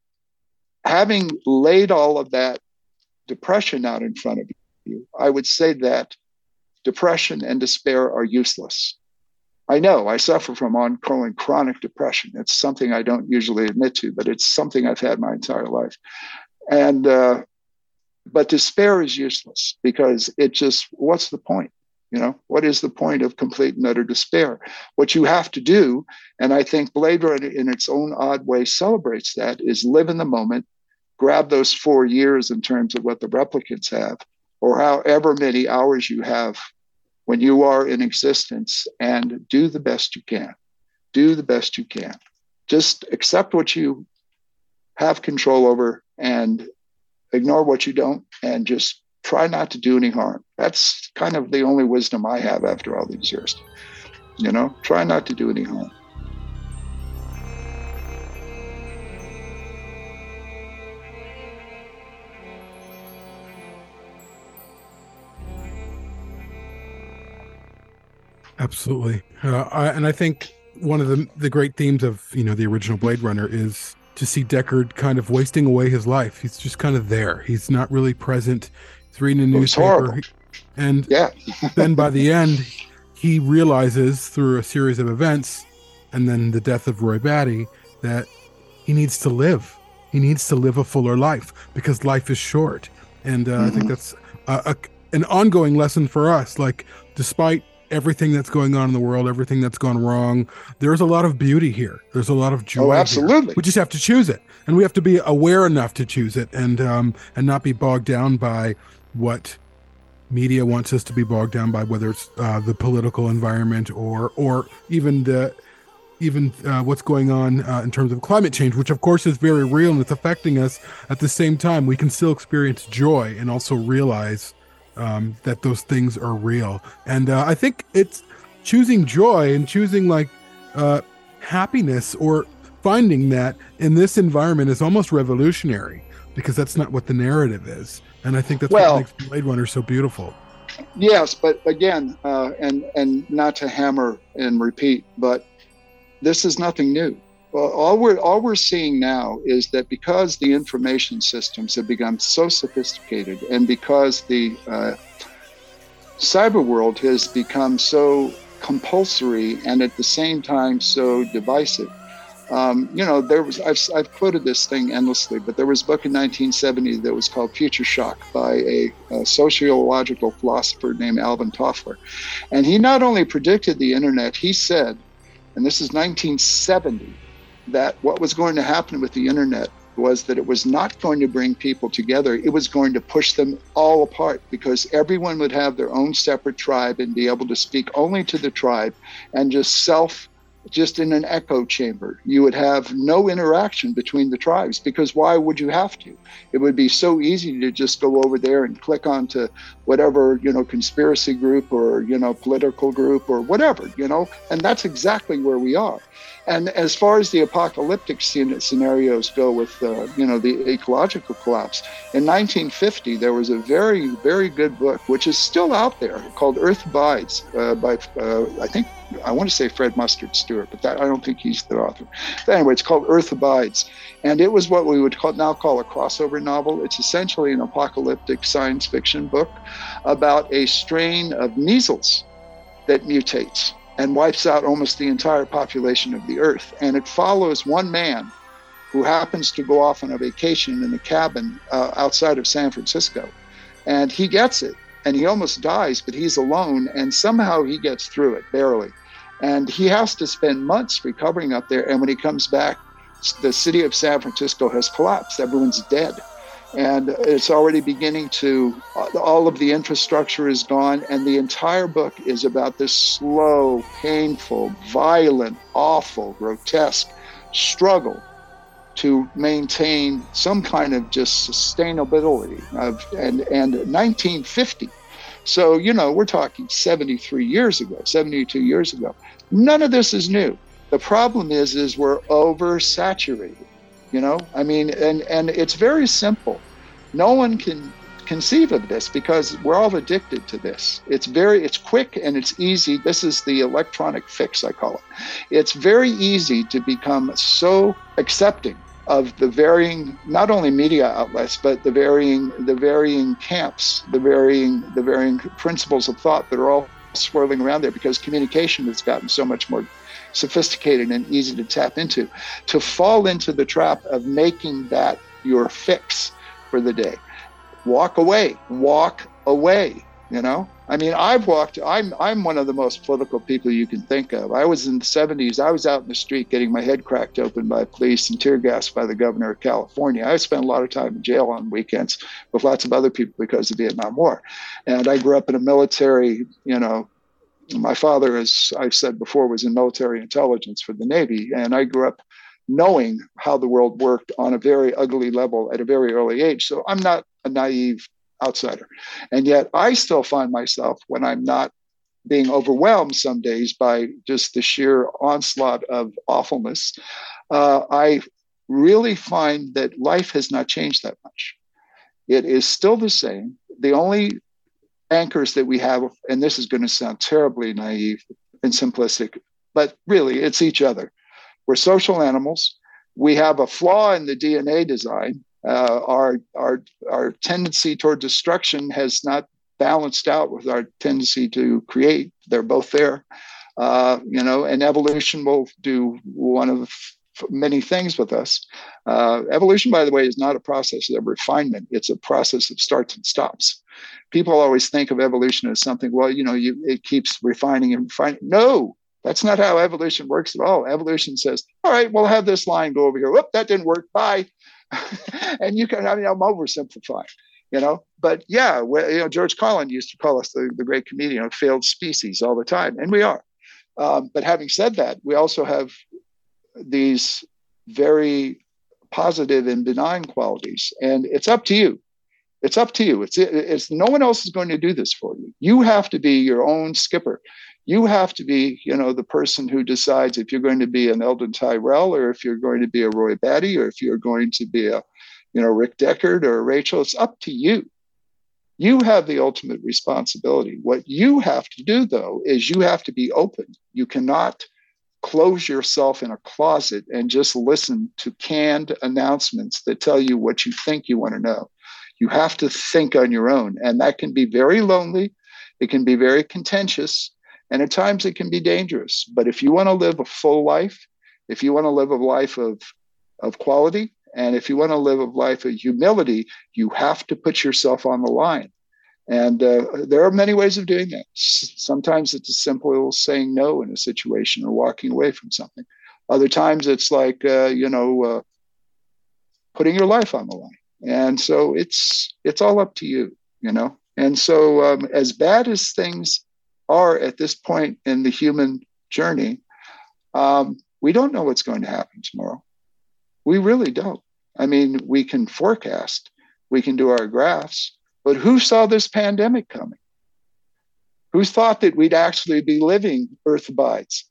having laid all of that depression out in front of you, I would say that depression and despair are useless. I know I suffer from ongoing chronic depression. It's something I don't usually admit to, but it's something I've had my entire life. And, uh, but despair is useless because it just, what's the point? You know, what is the point of complete and utter despair? What you have to do, and I think Blade Runner in its own odd way celebrates that, is live in the moment, grab those four years in terms of what the replicants have, or however many hours you have when you are in existence and do the best you can. Do the best you can. Just accept what you have control over and ignore what you don't and just try not to do any harm. That's kind of the only wisdom I have after all these years. You know, try not to do any harm. Absolutely, uh, I, and I think one of the the great themes of you know the original Blade Runner is to see Deckard kind of wasting away his life. He's just kind of there. He's not really present. Reading a newspaper, and yeah. then by the end, he realizes through a series of events, and then the death of Roy Batty, that he needs to live. He needs to live a fuller life because life is short, and uh, mm-hmm. I think that's a, a, an ongoing lesson for us. Like, despite everything that's going on in the world, everything that's gone wrong. There's a lot of beauty here. There's a lot of joy. Oh, absolutely. Here. We just have to choose it, and we have to be aware enough to choose it, and um, and not be bogged down by what media wants us to be bogged down by, whether it's uh, the political environment or or even the even uh, what's going on uh, in terms of climate change, which of course is very real and it's affecting us. At the same time, we can still experience joy and also realize um, that those things are real. And uh, I think it's choosing joy and choosing like uh, happiness or finding that in this environment is almost revolutionary because that's not what the narrative is. And I think that's well, what makes Blade Runner so beautiful. Yes, but again, uh, and and not to hammer and repeat, but this is nothing new. Well, all we're all we're seeing now is that because the information systems have become so sophisticated, and because the uh, cyber world has become so compulsory and at the same time so divisive. Um, you know, there was I've, I've quoted this thing endlessly, but there was a book in 1970 that was called Future Shock by a, a sociological philosopher named Alvin Toffler, and he not only predicted the internet, he said, and this is 1970 that what was going to happen with the internet was that it was not going to bring people together. It was going to push them all apart because everyone would have their own separate tribe and be able to speak only to the tribe and just self just in an echo chamber. You would have no interaction between the tribes because why would you have to? It would be so easy to just go over there and click onto whatever, you know, conspiracy group or, you know, political group or whatever, you know, and that's exactly where we are. And as far as the apocalyptic scenarios go with, uh, you know, the ecological collapse, in 1950, there was a very, very good book, which is still out there, called Earth Abides uh, by, uh, I think, I want to say Fred Mustard Stewart, but that I don't think he's the author. But anyway, it's called Earth Abides. And it was what we would call, now call a crossover novel. It's essentially an apocalyptic science fiction book about a strain of measles that mutates and wipes out almost the entire population of the earth. And it follows one man who happens to go off on a vacation in a cabin uh, outside of San Francisco. And he gets it and he almost dies, but he's alone and somehow he gets through it barely. And he has to spend months recovering up there. And when he comes back, the city of San Francisco has collapsed. Everyone's dead and it's already beginning to uh, all of the infrastructure is gone and the entire book is about this slow painful violent awful grotesque struggle to maintain some kind of just sustainability of and and 1950 so you know we're talking 73 years ago 72 years ago. None of this is new. The problem is is we're oversaturated you know? I mean and and it's very simple no one can conceive of this because we're all addicted to this. It's very it's quick and it's easy. This is the electronic fix i call it. It's very easy to become so accepting of the varying not only media outlets but the varying the varying camps the varying the varying principles of thought that are all swirling around there because communication has gotten so much more sophisticated and easy to tap into. To fall into the trap of making that your fix for the day. Walk away walk away you know? I mean i've walked i'm i'm one of the most political people you can think of. I was in the 70s i was out in the street getting my head cracked open by police and tear gassed by the governor of california. I spent a lot of time in jail on weekends with lots of other people because of the vietnam war. And i grew up in a military you know my father, as I've said before, was in military intelligence for the Navy, and I grew up knowing how the world worked on a very ugly level at a very early age. So I'm not a naive outsider. And yet I still find myself when I'm not being overwhelmed some days by just the sheer onslaught of awfulness, uh, I really find that life has not changed that much. It is still the same. The only anchors that we have, and this is going to sound terribly naive and simplistic, but really it's each other. We're social animals. We have a flaw in the DNA design. Uh, our, our, our tendency toward destruction has not balanced out with our tendency to create. They're both there. Uh, you know, and evolution will do one of many things with us. Uh, evolution, by the way, is not a process of refinement. It's a process of starts and stops. People always think of evolution as something, well, you know, you, it keeps refining and refining. No, that's not how evolution works at all. Evolution says, all right, we'll have this line go over here. Whoop, that didn't work. Bye. and you can, I mean, I'm oversimplifying, you know, but yeah, you know, George Carlin used to call us the, the great comedian of failed species all the time, and we are. Um, but having said that, we also have these very positive and benign qualities, and it's up to you. It's up to you. It's, it's no one else is going to do this for you. You have to be your own skipper you have to be, you know, the person who decides if you're going to be an Eldon Tyrell or if you're going to be a Roy Batty or if you're going to be a, you know, Rick Deckard or Rachel. It's up to you. You have the ultimate responsibility. What you have to do, though, is you have to be open. You cannot close yourself in a closet and just listen to canned announcements that tell you what you think you want to know. You have to think on your own. And that can be very lonely. It can be very contentious. And at times it can be dangerous. But if you want to live a full life, if you want to live a life of, of quality, and if you want to live a life of humility, you have to put yourself on the line. And uh, there are many ways of doing that. Sometimes it's as simple as saying no in a situation or walking away from something. Other times it's like, uh, you know, uh, putting your life on the line. And so it's it's all up to you, you know. And so um, as bad as things are at this point in the human journey, Um, we don't know what's going to happen tomorrow. We really don't. I mean, we can forecast, we can do our graphs, but who saw this pandemic coming? Who thought that we'd actually be living Earth abides,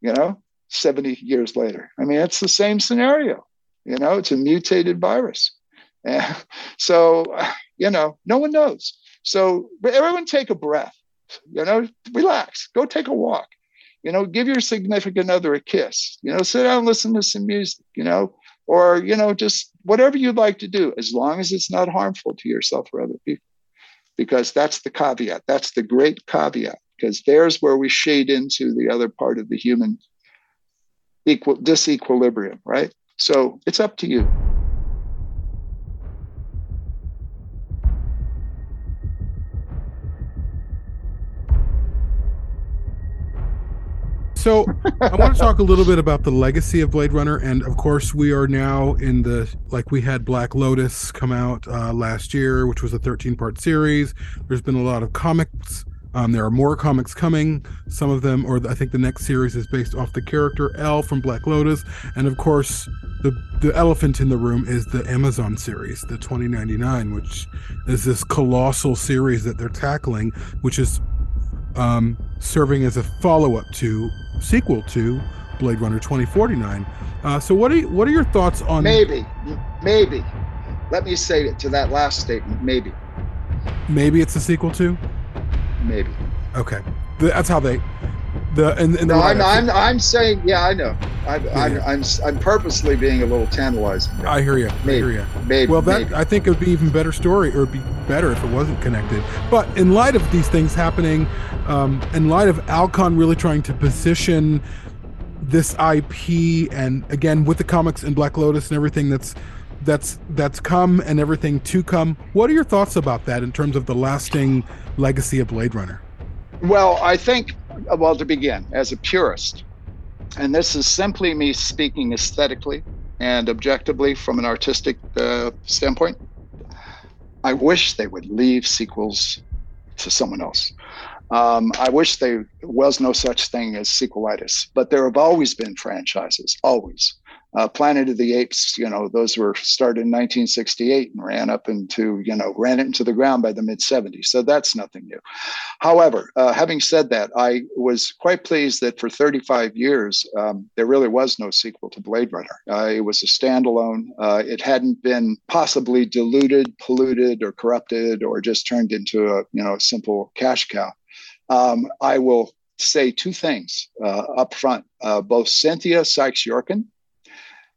you know, 70 years later? I mean, it's the same scenario. You know, it's a mutated virus. And so, you know, no one knows. So everyone take a breath, you know, relax, go take a walk, you know, give your significant other a kiss, you know, sit down and listen to some music, you know, or, you know, just whatever you'd like to do, as long as it's not harmful to yourself or other people. Because that's the caveat. That's the great caveat, because there's where we shade into the other part of the human equal disequilibrium, right? So it's up to you. So I want to talk a little bit about the legacy of Blade Runner, and of course, we are now in the like we had Black Lotus come out uh, last year, which was a 13 part series. There's been a lot of comics. Um, there are more comics coming. Some of them, or I think the next series is based off the character Elle from Black Lotus, and of course, the the elephant in the room is the Amazon series, the 2099, which is this colossal series that they're tackling, which is um, serving as a follow-up to sequel to Blade Runner 2049. Uh, so what are you, what are your thoughts on Maybe, maybe. Let me say it to that last statement. Maybe, maybe it's a sequel to? maybe. Okay, that's how they the and, and the No, I'm, I'm, I'm saying, yeah, I know. I'm, I'm, I'm, I'm purposely being a little tantalizing. there. I hear you. I Maybe. hear you. Maybe. Well, that maybe. I think it would be even better story, or it'd be better if it wasn't connected. But in light of these things happening, um, in light of Alcon really trying to position this IP, and again with the comics and Black Lotus and everything that's that's that's come and everything to come, what are your thoughts about that in terms of the lasting legacy of Blade Runner? Well, I think, well, to begin, as a purist, and this is simply me speaking aesthetically and objectively from an artistic uh, standpoint, I wish they would leave sequels to someone else. Um, I wish there was no such thing as sequelitis, but there have always been franchises, always. Uh, Planet of the Apes, you know, those were started in 1968 and ran up into, you know, ran it into the ground by the mid 70s. So that's nothing new. However, uh, having said that, I was quite pleased that for 35 years, um, there really was no sequel to Blade Runner. Uh, it was a standalone. Uh, it hadn't been possibly diluted, polluted, or corrupted, or just turned into a, you know, simple cash cow. Um, I will say two things uh, up front. Uh, both Cynthia Sykes Yorkin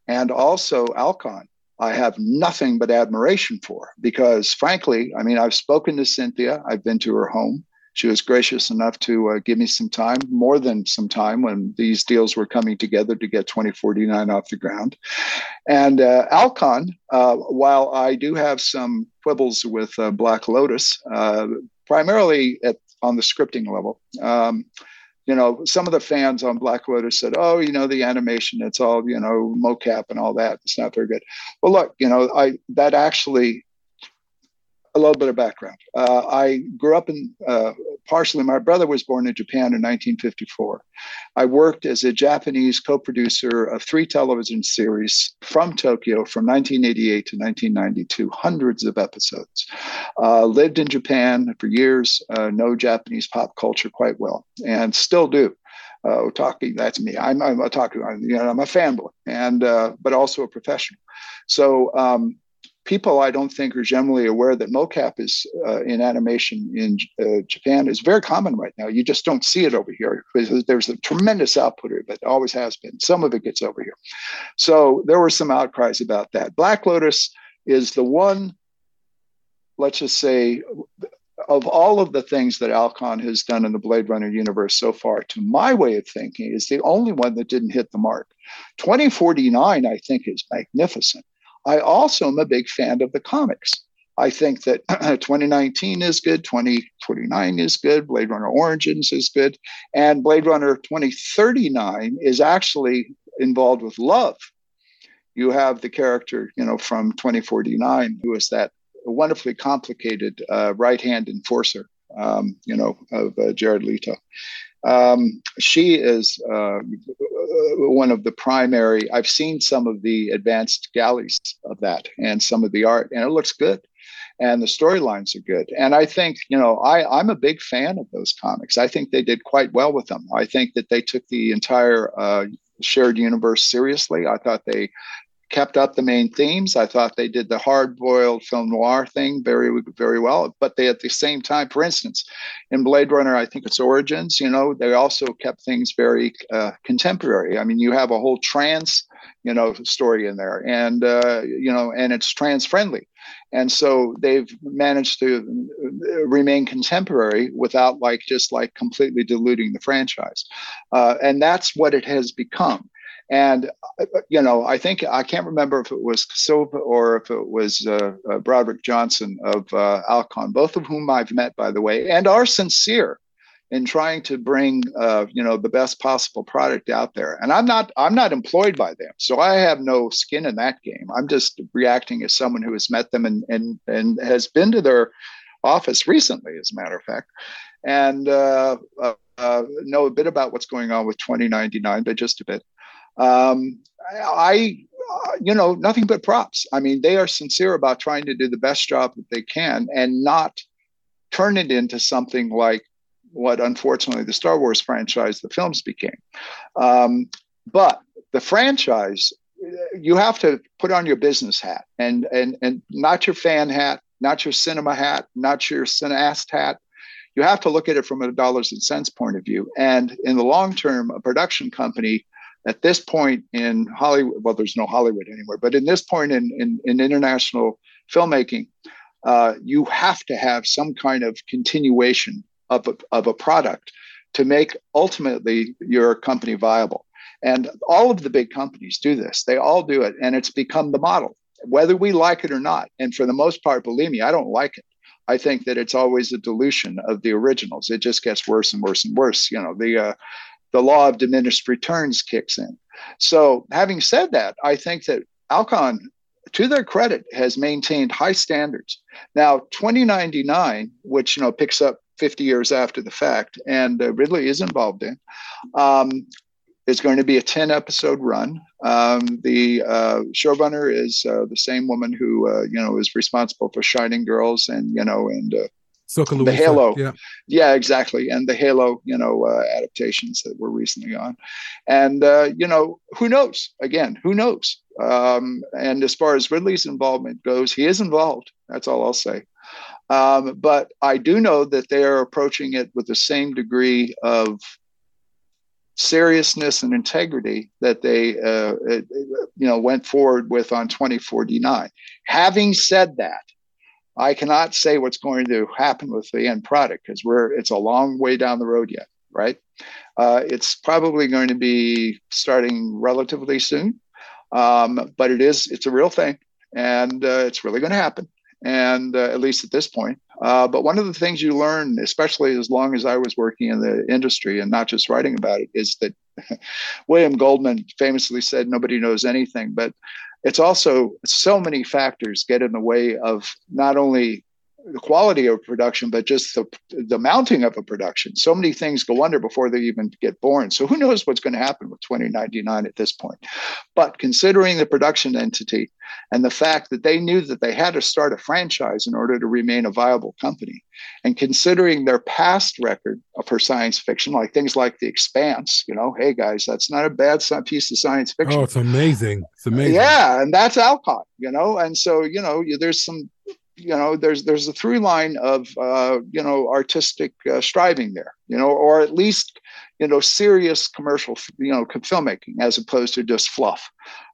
and also Alcon, I have nothing but admiration for because, frankly, I mean, I've spoken to Cynthia, I've been to her home. She was gracious enough to uh, give me some time, more than some time, when these deals were coming together to get 2049 off the ground. And uh, Alcon, uh, while I do have some quibbles with uh, Black Lotus, uh, primarily at, on the scripting level, um, you know, some of the fans on Black Lotus said, "Oh, you know, the animation, it's all you know, mocap and all that. It's not very good." Well, look, you know, I that actually a little bit of background. Uh, I grew up in uh, partially. My brother was born in Japan in 1954. I worked as a Japanese co-producer of three television series from Tokyo from 1988 to 1992, hundreds of episodes. Uh, lived in Japan for years. Uh, know Japanese pop culture quite well, and still do. Uh, talking that's me. I'm, I'm a talker. I'm, you know, I'm a fanboy, and uh, but also a professional. So um, people I don't think are generally aware that mocap is uh, in animation in uh, Japan is very common right now. You just don't see it over here because there's a tremendous output of it, always has been. Some of it gets over here. So there were some outcries about that. Black Lotus is the one, let's just say, of all of the things that Alcon has done in the Blade Runner universe so far, to my way of thinking, is the only one that didn't hit the mark. 2049, I think, is magnificent. I also am a big fan of the comics. I think that 2019 is good, 2049 is good, Blade Runner Origins is good, and Blade Runner 2039 is actually involved with Luv. You have the character, you know, from 2049 who is that wonderfully complicated uh, right-hand enforcer, um, you know, of uh, Jared Leto. Um, she is uh, one of the primary. I've seen some of the advanced galleys of that and some of the art, and it looks good. And the storylines are good. And I think, you know, I, I'm a big fan of those comics. I think they did quite well with them. I think that they took the entire uh, shared universe seriously. I thought they kept up the main themes. I thought they did the hard-boiled film noir thing very, very well. But they, at the same time, for instance, in Blade Runner, I think it's Origins. You know, they also kept things very uh, contemporary. I mean, you have a whole trans, you know, story in there, and uh, you know, and it's trans-friendly. And so they've managed to uh, remain contemporary without like just like completely diluting the franchise. Uh, and that's what it has become. And uh, you know, I think I can't remember if it was Silka or if it was uh, uh, Broderick Johnson of uh, Alcon, both of whom I've met, by the way, and are sincere in trying to bring uh, you know the best possible product out there. And I'm not I'm not employed by them, so I have no skin in that game. I'm just reacting as someone who has met them and and and has been to their office recently, as a matter of fact, and uh, know a bit about what's going on with 2099, but just a bit. Um, I, you know, nothing but props. I mean, they are sincere about trying to do the best job that they can and not turn it into something like what unfortunately the Star Wars franchise, the films became. Um, but the franchise, you have to put on your business hat and and and not your fan hat, not your cinema hat, not your cineast hat. You have to look at it from a dollars and cents point of view. And in the long term, a production company at this point in Hollywood, well, there's no Hollywood anymore, but in this point in, in, in international filmmaking, uh, you have to have some kind of continuation of a, of a product to make ultimately your company viable. And all of the big companies do this. They all do it, and it's become the model, whether we like it or not. And for the most part, believe me, I don't like it. I think that it's always a dilution of the originals. It just gets worse and worse and worse. You know, the uh, the law of diminished returns kicks in. So, having said that, I think that Alcon, to their credit, has maintained high standards. Now, 2099, which you know picks up 50 years after the fact, and uh, Ridley is involved in, um, is going to be a 10 episode run. Um, the uh, showrunner is uh, the same woman who uh, you know is responsible for Shining Girls and you know and the Halo. Yeah. Yeah, exactly. And the Halo, you know, uh, adaptations that were recently on. And, uh, you know, who knows? Again, who knows? Um, and as far as Ridley's involvement goes, he is involved. That's all I'll say. Um, but I do know that they are approaching it with the same degree of seriousness and integrity that they, uh, you know, went forward with on 2049. Having said that, I cannot say what's going to happen with the end product because we're it's a long way down the road yet, right? Uh, it's probably going to be starting relatively soon, um, but it is it's a real thing, and uh, it's really going to happen, and uh, at least at this point. Uh, but one of the things you learn, especially as long as I was working in the industry and not just writing about it, is that William Goldman famously said, "Nobody knows anything," but it's also so many factors get in the way of not only the quality of production, but just the, the mounting of a production. So many things go under before they even get born. So who knows what's going to happen with 2099 at this point. But considering the production entity and the fact that they knew that they had to start a franchise in order to remain a viable company, and considering their past record for science fiction, like things like The Expanse, you know, hey guys, that's not a bad piece of science fiction. Oh, it's amazing. It's amazing. Yeah, and that's Alcon, you know, and so you know, there's some you know there's there's a through line of uh, you know artistic uh, striving there you know or at least you know serious commercial you know filmmaking as opposed to just fluff.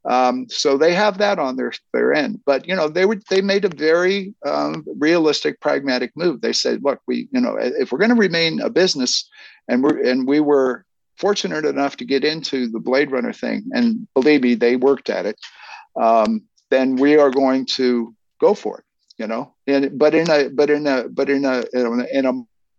Um, so they have that on their their end. But you know they were they made a very um, realistic pragmatic move. They said look we you know if we're going to remain a business and we're and we were fortunate enough to get into the blade runner thing and believe me they worked at it um, then we are going to go for it you know and but in a but in a but in a in a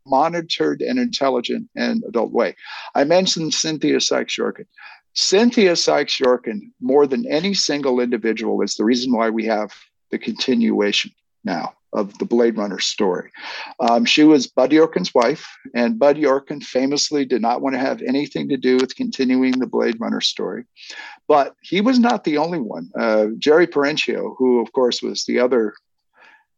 monitored and intelligent and adult way i mentioned cynthia sykes yorkin cynthia sykes yorkin more than any single individual is the reason why we have the continuation now of the Blade Runner story. Um, she was Bud Yorkin's wife, and Bud Yorkin famously did not want to have anything to do with continuing the Blade Runner story. But he was not the only one. Uh, Jerry Perenchio, who, of course, was the other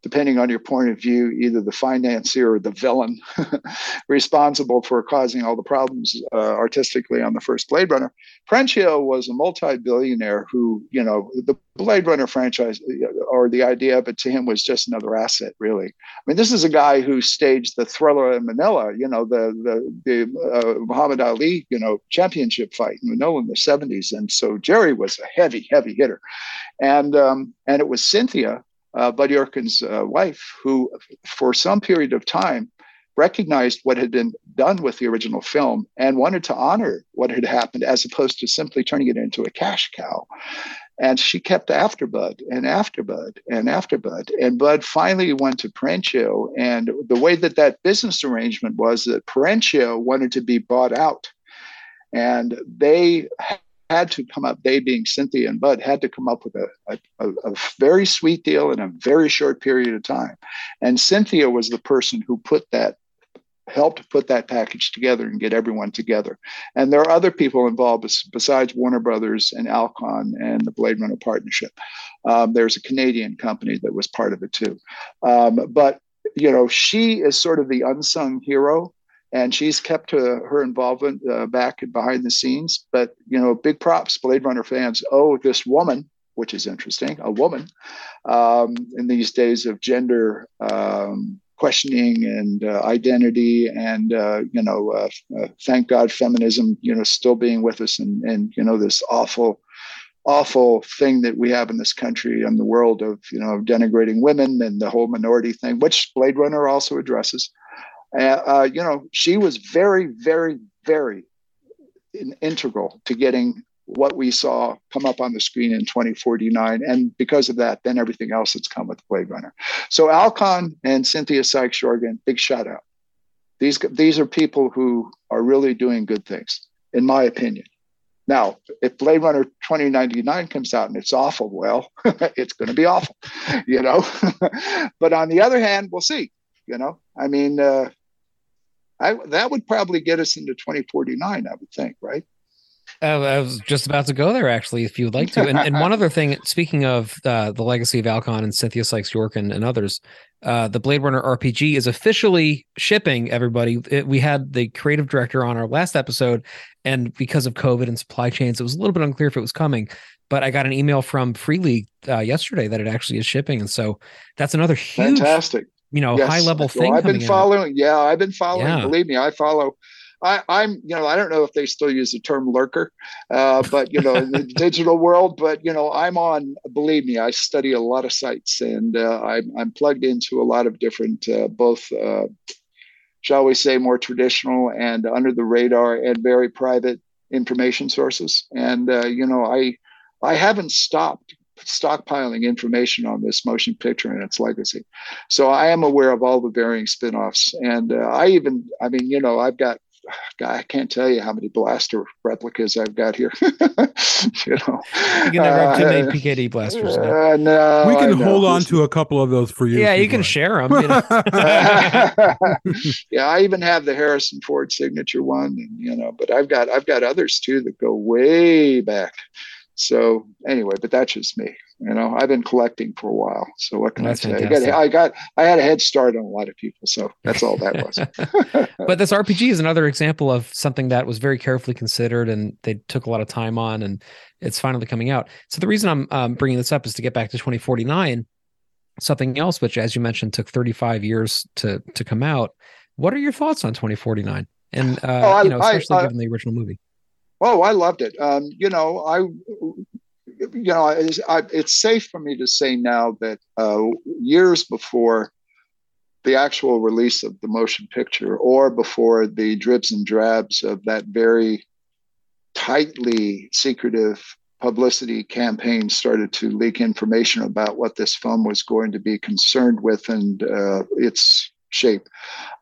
depending on your point of view, either the financier or the villain responsible for causing all the problems uh, artistically on the first Blade Runner. Perenchio was a multi-billionaire who, you know, the Blade Runner franchise uh, or the idea of it to him was just another asset, really. I mean, this is a guy who staged the Thrilla in Manila, you know, the the the uh, Muhammad Ali, you know, championship fight in Manila in the 70s, and so Jerry was a heavy, heavy hitter, and um, and it was Cynthia uh, Bud Yorkin's uh, wife, who for some period of time recognized what had been done with the original film and wanted to honor what had happened as opposed to simply turning it into a cash cow. And she kept after Bud and after Bud and after Bud. And Bud finally went to Perenchio. And the way that that business arrangement was that Perenchio wanted to be bought out. And they had to come up, they being Cynthia and Bud, had to come up with a, a, a, very sweet deal in a very short period of time. And Cynthia was the person who put that, helped put that package together and get everyone together. And there are other people involved besides Warner Brothers and Alcon and the Blade Runner Partnership. Um, there's a Canadian company that was part of it too. Um, but, you know, she is sort of the unsung hero and she's kept her involvement uh, back and behind the scenes. But you know, big props, Blade Runner fans Oh, this woman, which is interesting, a woman, um, in these days of gender um, questioning and uh, identity, and uh, you know, uh, uh, thank God, feminism, you know, still being with us, and and you know, this awful. Awful thing that we have in this country and the world of you know denigrating women and the whole minority thing, which Blade Runner also addresses. Uh, you know, she was very, very, very in, integral to getting what we saw come up on the screen in 2049. And because of that, then everything else that's come with Blade Runner. So Alcon and Cynthia Sykes Yorkin, big shout out. These, these are people who are really doing good things, in my opinion. Now, if Blade Runner 2099 comes out and it's awful, well, it's going to be awful, you know. but on the other hand, we'll see. You know, I mean, uh, I, that would probably get us into 2049, I would think, right? Uh, I was just about to go there, actually, if you would like to. And, and one other thing, speaking of uh, the legacy of Alcon and Cynthia Sykes Yorkin and others, uh, the Blade Runner RPG is officially shipping. Everybody, it, we had the creative director on our last episode, and because of COVID and supply chains, it was a little bit unclear if it was coming. But I got an email from Free League uh, yesterday that it actually is shipping, and so that's another huge, fantastic you know, yes. high level thing. I've been following. In. Yeah, I've been following. Yeah. Believe me, I follow. I, am you know, I don't know if they still use the term lurker, uh, but you know, in the digital world. But you know, I'm on. Believe me, I study a lot of sites, and uh, I'm, I'm plugged into a lot of different, uh, both, uh, shall we say, more traditional and under the radar and very private information sources. And uh, you know, I I haven't stopped stockpiling information on this motion picture and its legacy. So I am aware of all the varying spin-offs. And uh, I even, I mean, you know, I've got God, I can't tell you how many blaster replicas I've got here. you know, you can never have too many PKD blasters. Uh, no, we can hold on to a couple of those for you. Yeah, you can like. share them. You know? yeah, I even have the Harrison Ford signature one, and you know, but I've got I've got others too that go way back. So anyway, but that's just me. You know, I've been collecting for a while. So what can that's I say? I got, I got, I had a head start on a lot of people. So that's all that was. but this RPG is another example of something that was very carefully considered and they took a lot of time on, and it's finally coming out. So the reason I'm um, bringing this up is to get back to 2049. Something else, which, as you mentioned, took 35 years to to come out. What are your thoughts on 2049? And uh, oh, I, you know, especially I, I, given the original movie. Oh, I loved it. Um, you know, I, you know, it's, I, it's, safe for me to say now that uh, years before the actual release of the motion picture, or before the dribs and drabs of that very tightly secretive publicity campaign started to leak information about what this film was going to be concerned with and uh, its shape.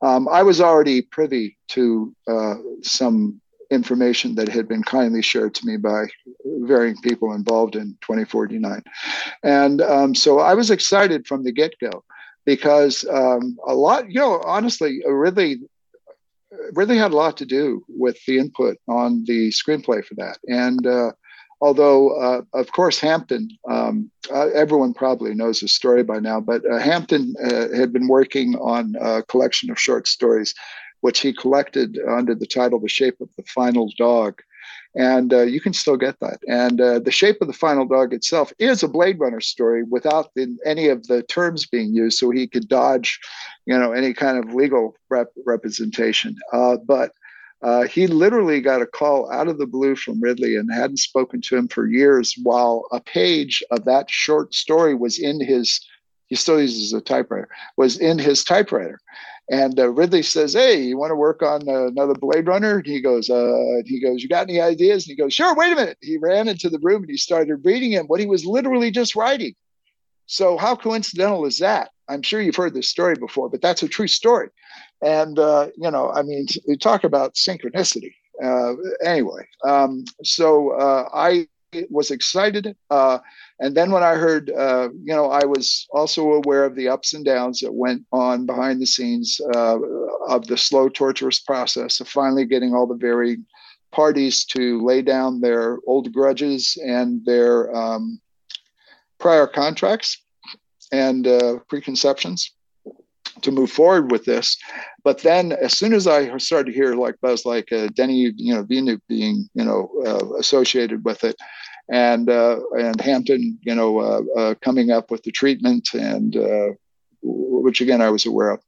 Um, I was already privy to uh, some information that had been kindly shared to me by varying people involved in 2049. And um, so I was excited from the get go. because um, a lot, you know, honestly, Ridley really had a lot to do with the input on the screenplay for that. And uh, although, uh, of course, Hampton, um, uh, everyone probably knows the story by now, but uh, Hampton uh, had been working on a collection of short stories, which he collected under the title The Shape of the Final Dog and uh, you can still get that. And uh, the shape of the final dog itself is a Blade Runner story without the, any of the terms being used, so he could dodge, you know, any kind of legal rep- representation. Uh, but uh, he literally got a call out of the blue from Ridley and hadn't spoken to him for years. While a page of that short story was in his, he still uses a typewriter, was in his typewriter. And uh, Ridley says, "Hey, you want to work on uh, another Blade Runner?" And he goes, uh, "He goes, you got any ideas?" And he goes, "Sure." Wait a minute. He ran into the room and he started reading him what he was literally just writing. So how coincidental is that? I'm sure you've heard this story before, but that's a true story. And uh, you know, I mean, we talk about synchronicity. Uh, anyway, um, so uh, I was excited. And then when I heard, uh, you know, I was also aware of the ups and downs that went on behind the scenes uh, of the slow, torturous process of finally getting all the varied parties to lay down their old grudges and their um, prior contracts and uh, preconceptions to move forward with this. But then, as soon as I started to hear like buzz, like uh, Denis, you know, Villeneuve being, you know, uh, associated with it, and uh, and Hampton, you know, uh, uh, coming up with the treatment, and uh, which again I was aware of.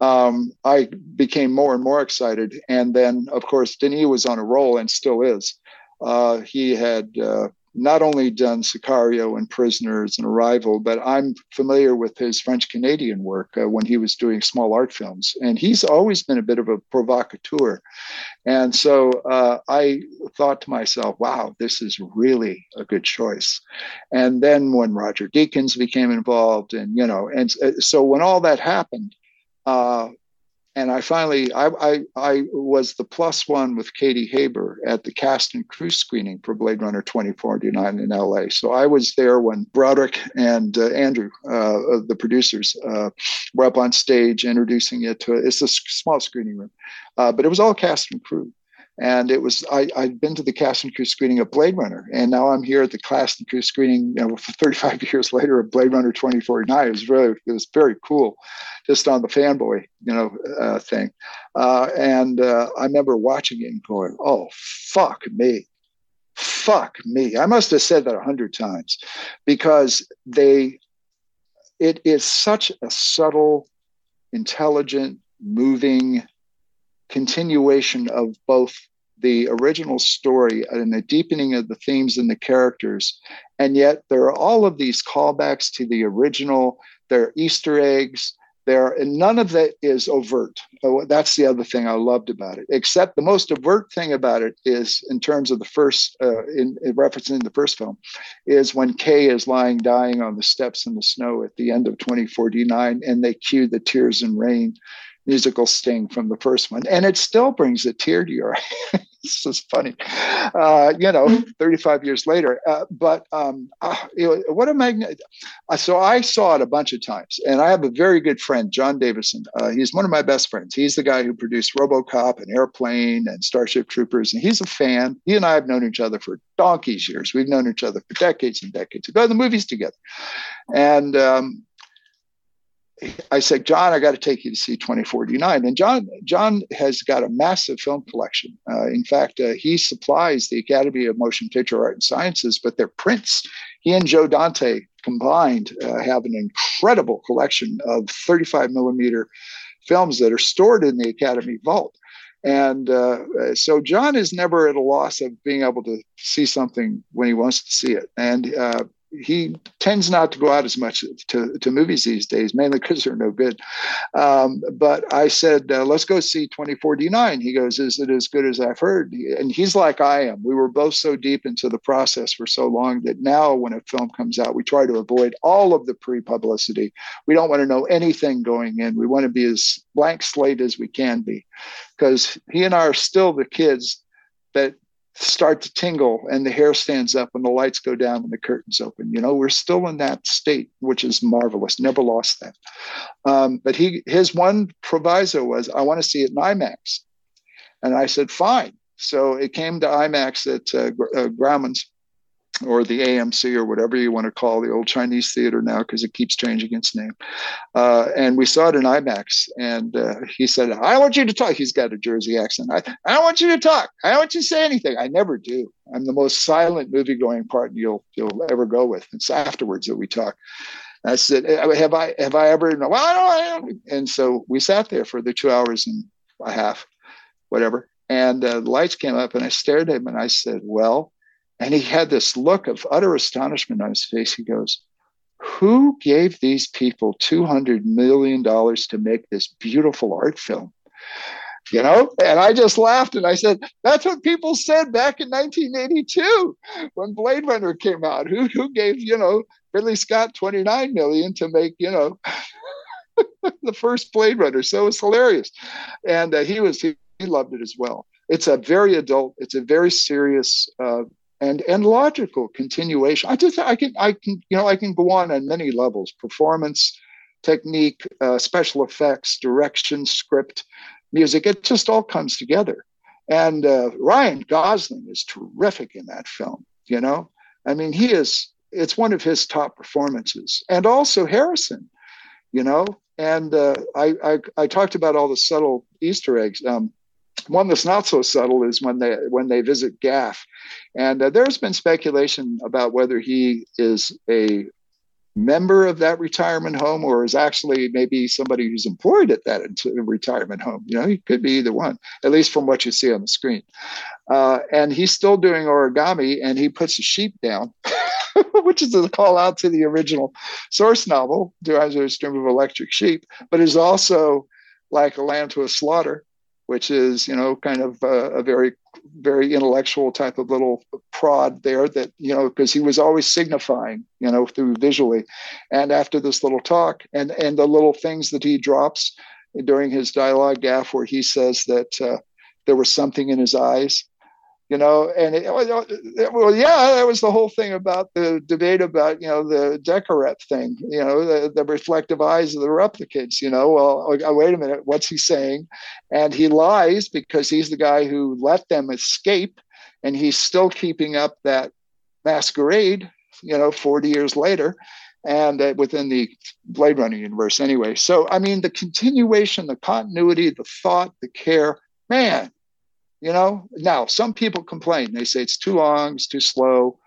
Um, I became more and more excited, and then of course Denis was on a roll and still is. Uh, he had uh, not only done Sicario and Prisoners and Arrival, but I'm familiar with his French Canadian work uh, when he was doing small art films. And he's always been a bit of a provocateur. And so uh, I thought to myself, wow, this is really a good choice. And then when Roger Deakins became involved, and, you know, and uh, so when all that happened, uh, and I finally I, I, I was the plus one with Katy Haber at the cast and crew screening for Blade Runner 2049 in LA. So I was there when Broderick and uh, Andrew, uh, the producers, uh, were up on stage introducing it to it's a small screening room, uh, but it was all cast and crew. And it was I, I'd been to the cast and crew screening of Blade Runner, and now I'm here at the cast and crew screening, you know, 35 years later of Blade Runner 2049. It was really it was very cool, just on the fanboy, you know, uh, thing. Uh, and uh, I remember watching it and going, "Oh fuck me, fuck me." I must have said that a hundred times, because they, it is such a subtle, intelligent, moving continuation of both the original story and the deepening of the themes and the characters. And yet there are all of these callbacks to the original, there are Easter eggs, there and none of that is overt. Oh, that's the other thing I loved about it. Except the most overt thing about it is, in terms of the first, uh, in, in referencing the first film, is when Kay is lying dying on the steps in the snow at the end of 2049, and they cue the tears and rain musical sting from the first one, and it still brings a tear to your eye. this is funny, uh, you know, 35 years later. Uh, but um, uh, you know, what a magnet! Uh, so I saw it a bunch of times, and I have a very good friend, Jon Davison. Uh, he's one of my best friends. He's the guy who produced RoboCop and Airplane and Starship Troopers, and he's a fan. He and I have known each other for donkey's years. We've known each other for decades and decades. We go to the movies together, and um, I said, Jon, I got to take you to see 2049. And Jon, Jon has got a massive film collection. Uh, in fact, uh, he supplies the Academy of Motion Picture Art and Sciences, but their prints, he and Joe Dante combined uh, have an incredible collection of 35 millimeter films that are stored in the Academy vault. And uh, so Jon is never at a loss of being able to see something when he wants to see it. And uh, he tends not to go out as much to, to movies these days, mainly because they're no good. Um, but I said, uh, let's go see 2049. He goes, is it as good as I've heard? And he's like I am. We were both so deep into the process for so long that now when a film comes out, we try to avoid all of the pre publicity. We don't want to know anything going in. We want to be as blank slate as we can be because he and I are still the kids that start to tingle and the hair stands up and the lights go down and the curtains open. You know, we're still in that state, which is marvelous. Never lost that. Um, but he his one proviso was, I want to see it in IMAX, and I said, fine. So it came to IMAX at uh, uh, Grauman's or the AMC or whatever you want to call the old Chinese theater now because it keeps changing its name. Uh, and we saw it in IMAX. And uh, he said, I want you to talk. He's got a Jersey accent. I, I don't want you to talk. I don't want you to say anything. I never do. I'm the most silent movie going partner you'll, you'll ever go with. It's afterwards that we talk. I said, uh, have I, have I ever, well, I don't, I don't. And so we sat there for the two hours and a half, whatever. And uh, the lights came up and I stared at him and I said, well, and he had this look of utter astonishment on his face. He goes, Who gave these people $200 million to make this beautiful art film? You know, and I just laughed and I said, That's what people said back in 1982 when Blade Runner came out. Who, who gave, you know, Ridley Scott 29 million to make, you know, the first Blade Runner? So it was hilarious. And uh, he was, he, he loved it as well. It's a very adult, it's a very serious, uh, and and logical continuation. I just I can I can you know I can go on on many levels: performance, technique, uh, special effects, direction, script, music. It just all comes together. And uh, Ryan Gosling is terrific in that film. You know, I mean, he is. It's one of his top performances, and also Harrison. You know, and uh, I, I I talked about all the subtle Easter eggs. Um, one that's not so subtle is when they when they visit Gaff, and uh, there's been speculation about whether he is a member of that retirement home or is actually maybe somebody who's employed at that retirement home. You know, he could be either one, at least from what you see on the screen. Uh, and he's still doing origami, and he puts a sheep down. which is a call out to the original source novel, Androids Dream of Electric Sheep, but is also like a lamb to a slaughter which is you know kind of a, a, very very intellectual type of little prod there that you know because he was always signifying you know through visually. And after this little talk and and the little things that he drops during his dialogue gaff where he says that uh, there was something in his eyes you know and it, well yeah that was the whole thing about the debate about you know the Deckard thing you know the, the reflective eyes of the replicants you know well oh, wait a minute what's he saying? And he lies because he's the guy who let them escape and he's still keeping up that masquerade you know 40 years later and uh, within the blade runner universe anyway. So i mean the continuation the continuity the thought the care man you know, now some people complain. They say it's too long, it's too slow.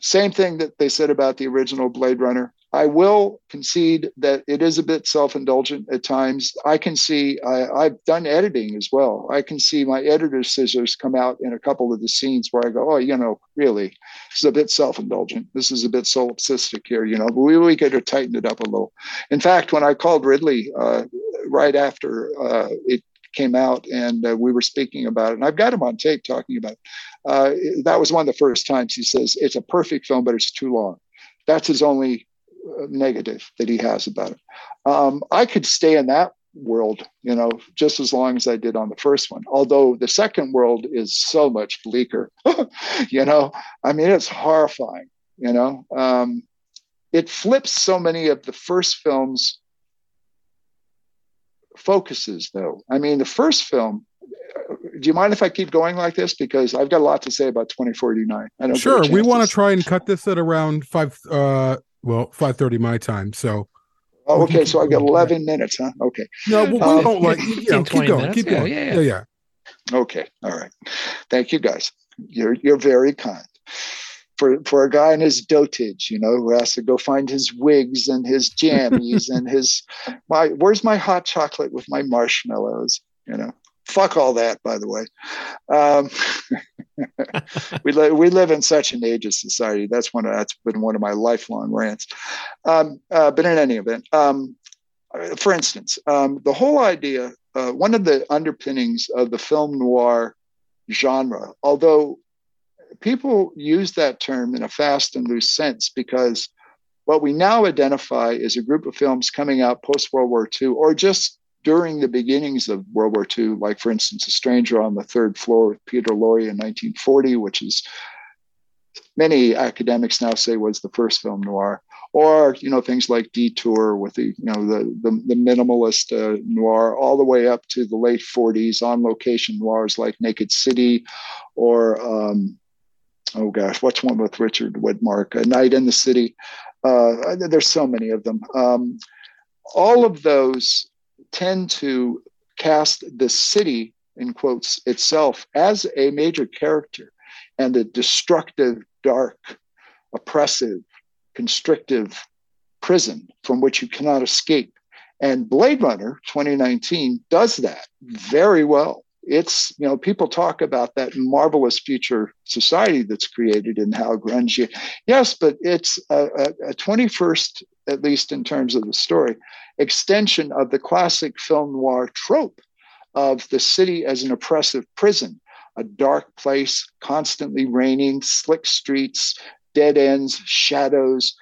Same thing that they said about the original Blade Runner. I will concede that it is a bit self-indulgent at times. I can see I, have done editing as well. I can see my editor's scissors come out in a couple of the scenes where I go, oh, you know, really, this is a bit self-indulgent. This is a bit solipsistic here. You know, we we could have tightened it up a little. In fact, when I called Ridley uh, right after uh, it came out and uh, we were speaking about it. And I've got him on tape talking about it. Uh, that was one of the first times he says, It's a perfect film, but it's too long. That's his only uh, negative that he has about it. Um, I could stay in that world, you know, just as long as I did on the first one. Although the second world is so much bleaker, you know, I mean, it's horrifying, you know. Um, it flips so many of the first films focuses, though. I mean, the first film. Do you mind if I keep going like this? Because I've got a lot to say about 2049. I don't sure. We want to try and cut this at around five. Uh, well, five thirty my time. So. Oh, okay, so I got 11 minutes, huh? Okay. No, we um, don't like. You know, keep going. Minutes. Keep going. Yeah, yeah, yeah. Okay. All right. Thank you, guys. You're you're very kind for for a guy in his dotage, you know, who has to go find his wigs and his jammies and his my where's my hot chocolate with my marshmallows, you know. Fuck all that, by the way. Um, we live we live in such an age of society. That's one of, that's been one of my lifelong rants. Um, uh, but in any event, um, for instance, um, the whole idea, uh, one of the underpinnings of the film noir genre, although people use that term in a fast and loose sense because what we now identify is a group of films coming out post World War II or just during the beginnings of World War II, like for instance, A Stranger on the Third Floor with Peter Lorre in 1940, which is many academics now say was the first film noir, or you know things like Detour with the you know the the, the minimalist uh, noir, all the way up to the late 40s on location noirs like Naked City, or um, oh gosh, what's one with Richard Widmark, A Night in the City. Uh, there's so many of them. Um, all of those tend to cast the city in quotes itself as a major character and a destructive dark oppressive constrictive prison from which you cannot escape and blade runner 2019 does that very well it's you know people talk about that marvelous future society that's created in how grunge. Yes but it's a, a, 21st at least in terms of the story extension of the classic film noir trope of the city as an oppressive prison a dark place constantly raining slick streets dead ends shadows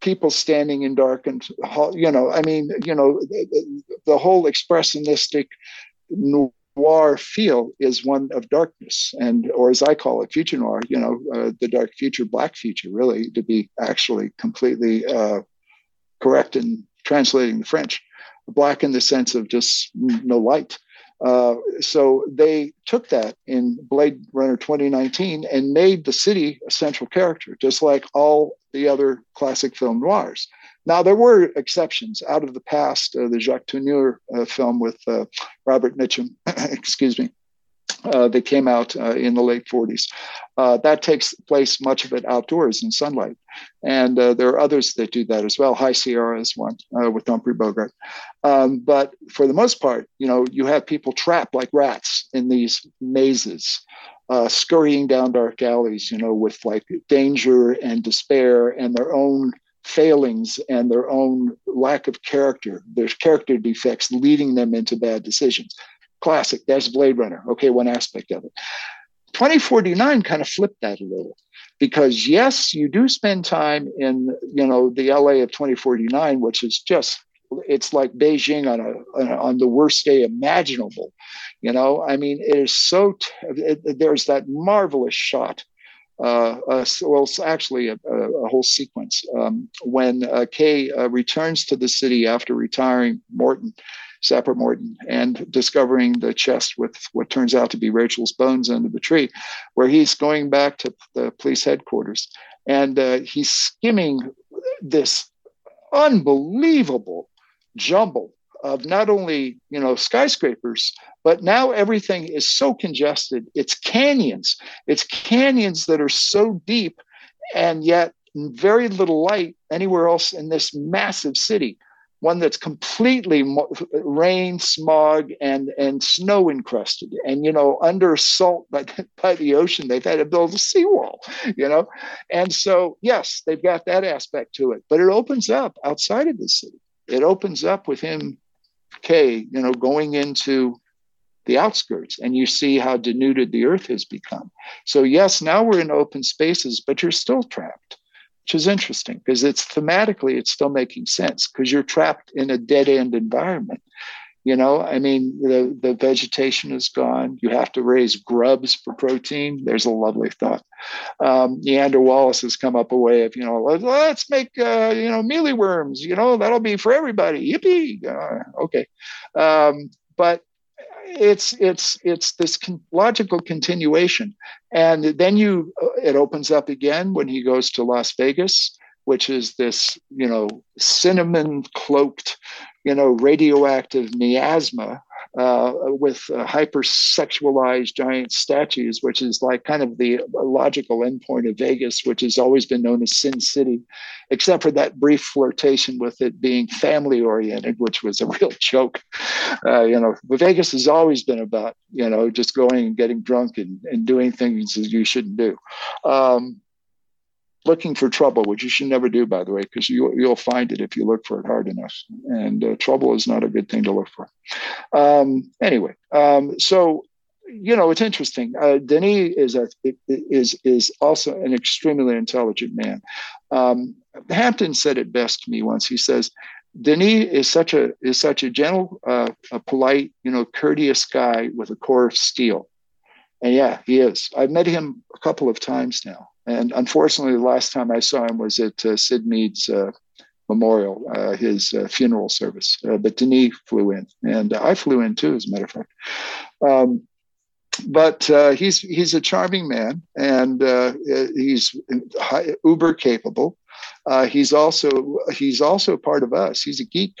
people standing in darkened you know i mean you know the, the whole expressionistic noir feel is one of darkness and or as i call it future noir you know uh, the dark future black future really to be actually completely uh, correct in translating the french black in the sense of just no light uh, so they took that in Blade Runner 2019 and made the city a central character, just like all the other classic film noirs. Now, there were exceptions out of the past. Uh, the Jacques Tourneur uh, film with uh, Robert Mitchum, excuse me, uh, that came out uh, in the late 40s. Uh, that takes place much of it outdoors in sunlight. And there are others that do that as well. High Sierra is one with Humphrey Bogart. Um, but for the most part, you know, you have people trapped like rats in these mazes. Uh, scurrying down dark alleys, you know, with like danger and despair and their own failings and their own lack of character, there's character defects leading them into bad decisions. Classic, that's Blade Runner. Okay, one aspect of it. 2049 kind of flipped that a little because yes, you do spend time in, you know, the LA of 2049, which is just it's like Beijing on a on the worst day imaginable. You know, I mean, it is so. T- it, there's that marvelous shot uh, uh, well, it's actually a, a, whole sequence. Um, when uh, Kay uh, returns to the city after retiring Morton, Sapper Morton, and discovering the chest with what turns out to be Rachael's bones under the tree, where he's going back to the police headquarters and uh, he's skimming this unbelievable jumble of not only you know skyscrapers but now everything is so congested. It's canyons. It's canyons that are so deep and yet very little light anywhere else in this massive city. One that's completely rain, smog, and and snow encrusted, and you know under salt by, by the ocean, they've had to build a seawall, you know, and so yes, they've got that aspect to it, but it opens up outside of the city. It opens up with Kay, you know, going into the outskirts and you see how denuded the earth has become. So, yes, now we're in open spaces, but you're still trapped which is interesting because it's thematically it's still making sense because you're trapped in a dead end environment you know i mean the, the vegetation is gone. You have to raise grubs for protein. There's a lovely thought. Um, Niander Wallace has come up a way of you know let's make uh, you know mealy worms you know that'll be for everybody. Yippee! Uh, okay. Um, but it's it's it's this con- logical continuation. And then you uh, it opens up again when he goes to las vegas which is this you know cinnamon cloaked you know radioactive miasma uh, with uh, hypersexualized giant statues, which is like kind of the logical endpoint of Vegas, which has always been known as Sin City, except for that brief flirtation with it being family oriented, which was a real joke. Uh, you know, Vegas has always been about, you know, just going and getting drunk and, and doing things that you shouldn't do. Um, looking for trouble, which you should never do, by the way, because you, you'll find it if you look for it hard enough. And uh, trouble is not a good thing to look for. Um, anyway, um, so you know it's interesting. Uh, Denis is a is is also an extremely intelligent man. Um, Hampton said it best to me once. He says, Denis is such a is such a gentle, uh, a polite, you know, courteous guy with a core of steel. And yeah, he is. I've met him a couple of times now, and unfortunately, the last time I saw him was at uh, Syd Mead's uh, memorial, uh, his uh, funeral service. Uh, but Denis flew in, and I flew in too, as a matter of fact. Um, but uh, he's he's a charming man, and he's high, uber capable. He's also he's also part of us. He's a geek.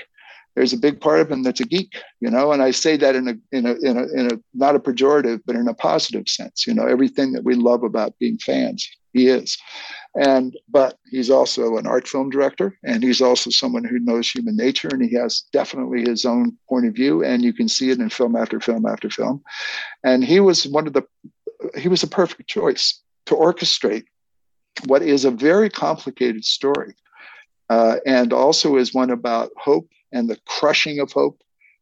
There's a big part of him that's a geek, you know, and I say that in a in a in a, in a not a pejorative, but in a positive sense. You know, everything that we love about being fans, he is. And but he's also an art film director, and he's also someone who knows human nature, and he has definitely his own point of view, and you can see it in film after film after film. And he was one of the he was a perfect choice to orchestrate what is a very complicated story, uh, and also is one about hope and the crushing of hope.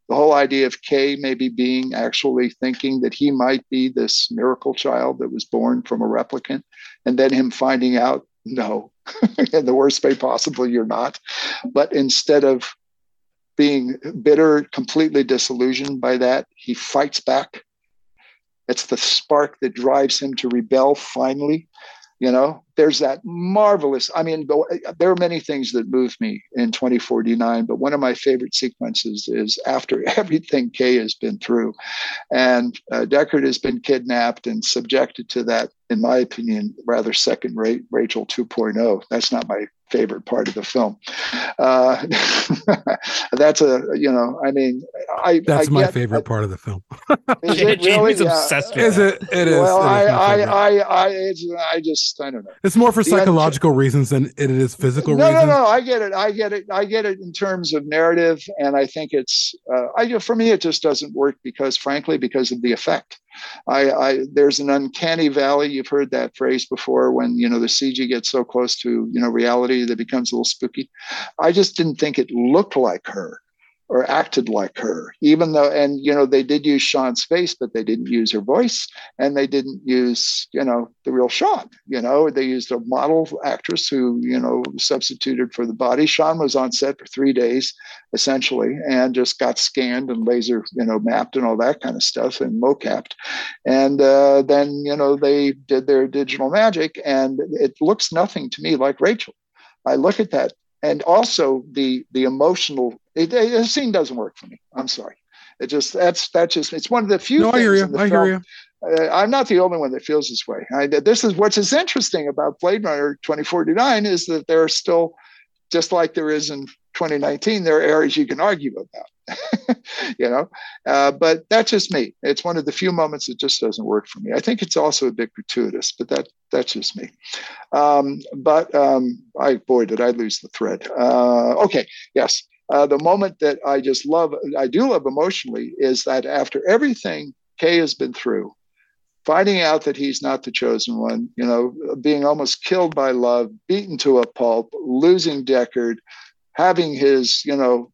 The whole idea of Kay maybe being actually thinking that he might be this miracle child that was born from a replicant, and then him finding out, no, in the worst way possible, you're not. But instead of being bitter, completely disillusioned by that, he fights back. It's the spark that drives him to rebel finally you know there's that marvelous i mean there are many things that move me in 2049 but one of my favorite sequences is after everything kay has been through and uh, deckard has been kidnapped and subjected to that in my opinion rather second rate Rachael 2.0 that's not my favorite part of the film. Uh, that's a you know, I mean, I that's I my get, favorite I, part of the film. is it really? Jamie's obsessed with is it? It is. Well, it is I, I. I, I, it's, I just, I don't know. It's more for psychological reasons than it is physical no, reasons. no, no. I get it. I get it. I get it in terms of narrative, and I think it's. Uh, I for me, it just doesn't work because, frankly, because of the effect. I, I there's an uncanny valley. You've heard that phrase before. When you know the CG gets so close to you know reality that becomes a little spooky. I just didn't think it looked like her or acted like her, even though, and you know, they did use Sean's face, but they didn't use her voice and they didn't use, you know, the real Sean. You know, they used a model actress who, you know, substituted for the body. Sean was on set for three days, essentially, and just got scanned and laser, you know, mapped and all that kind of stuff and mocapped. And uh, then, you know, they did their digital magic and it looks nothing to me like Rachael. I look at that and also the the emotional it, it, the scene doesn't work for me. I'm sorry. It just that's that's just it's one of the few No, I hear you. in the I film- hear you. uh, i'm not the only one that feels this way. I, this is what's is interesting about blade runner 2049 is that there are still just like there is in 2019 there are areas you can argue about you know? Uh, but that's just me. It's one of the few moments that just doesn't work for me. I think it's also a bit gratuitous but that that's just me. Um, but um, i boy did i lose the thread. Uh, okay yes. Uh, the moment that i just Luv i do love emotionally is that after everything kay has been through finding out that he's not the chosen one you know being almost killed by love beaten to a pulp losing deckard having his you know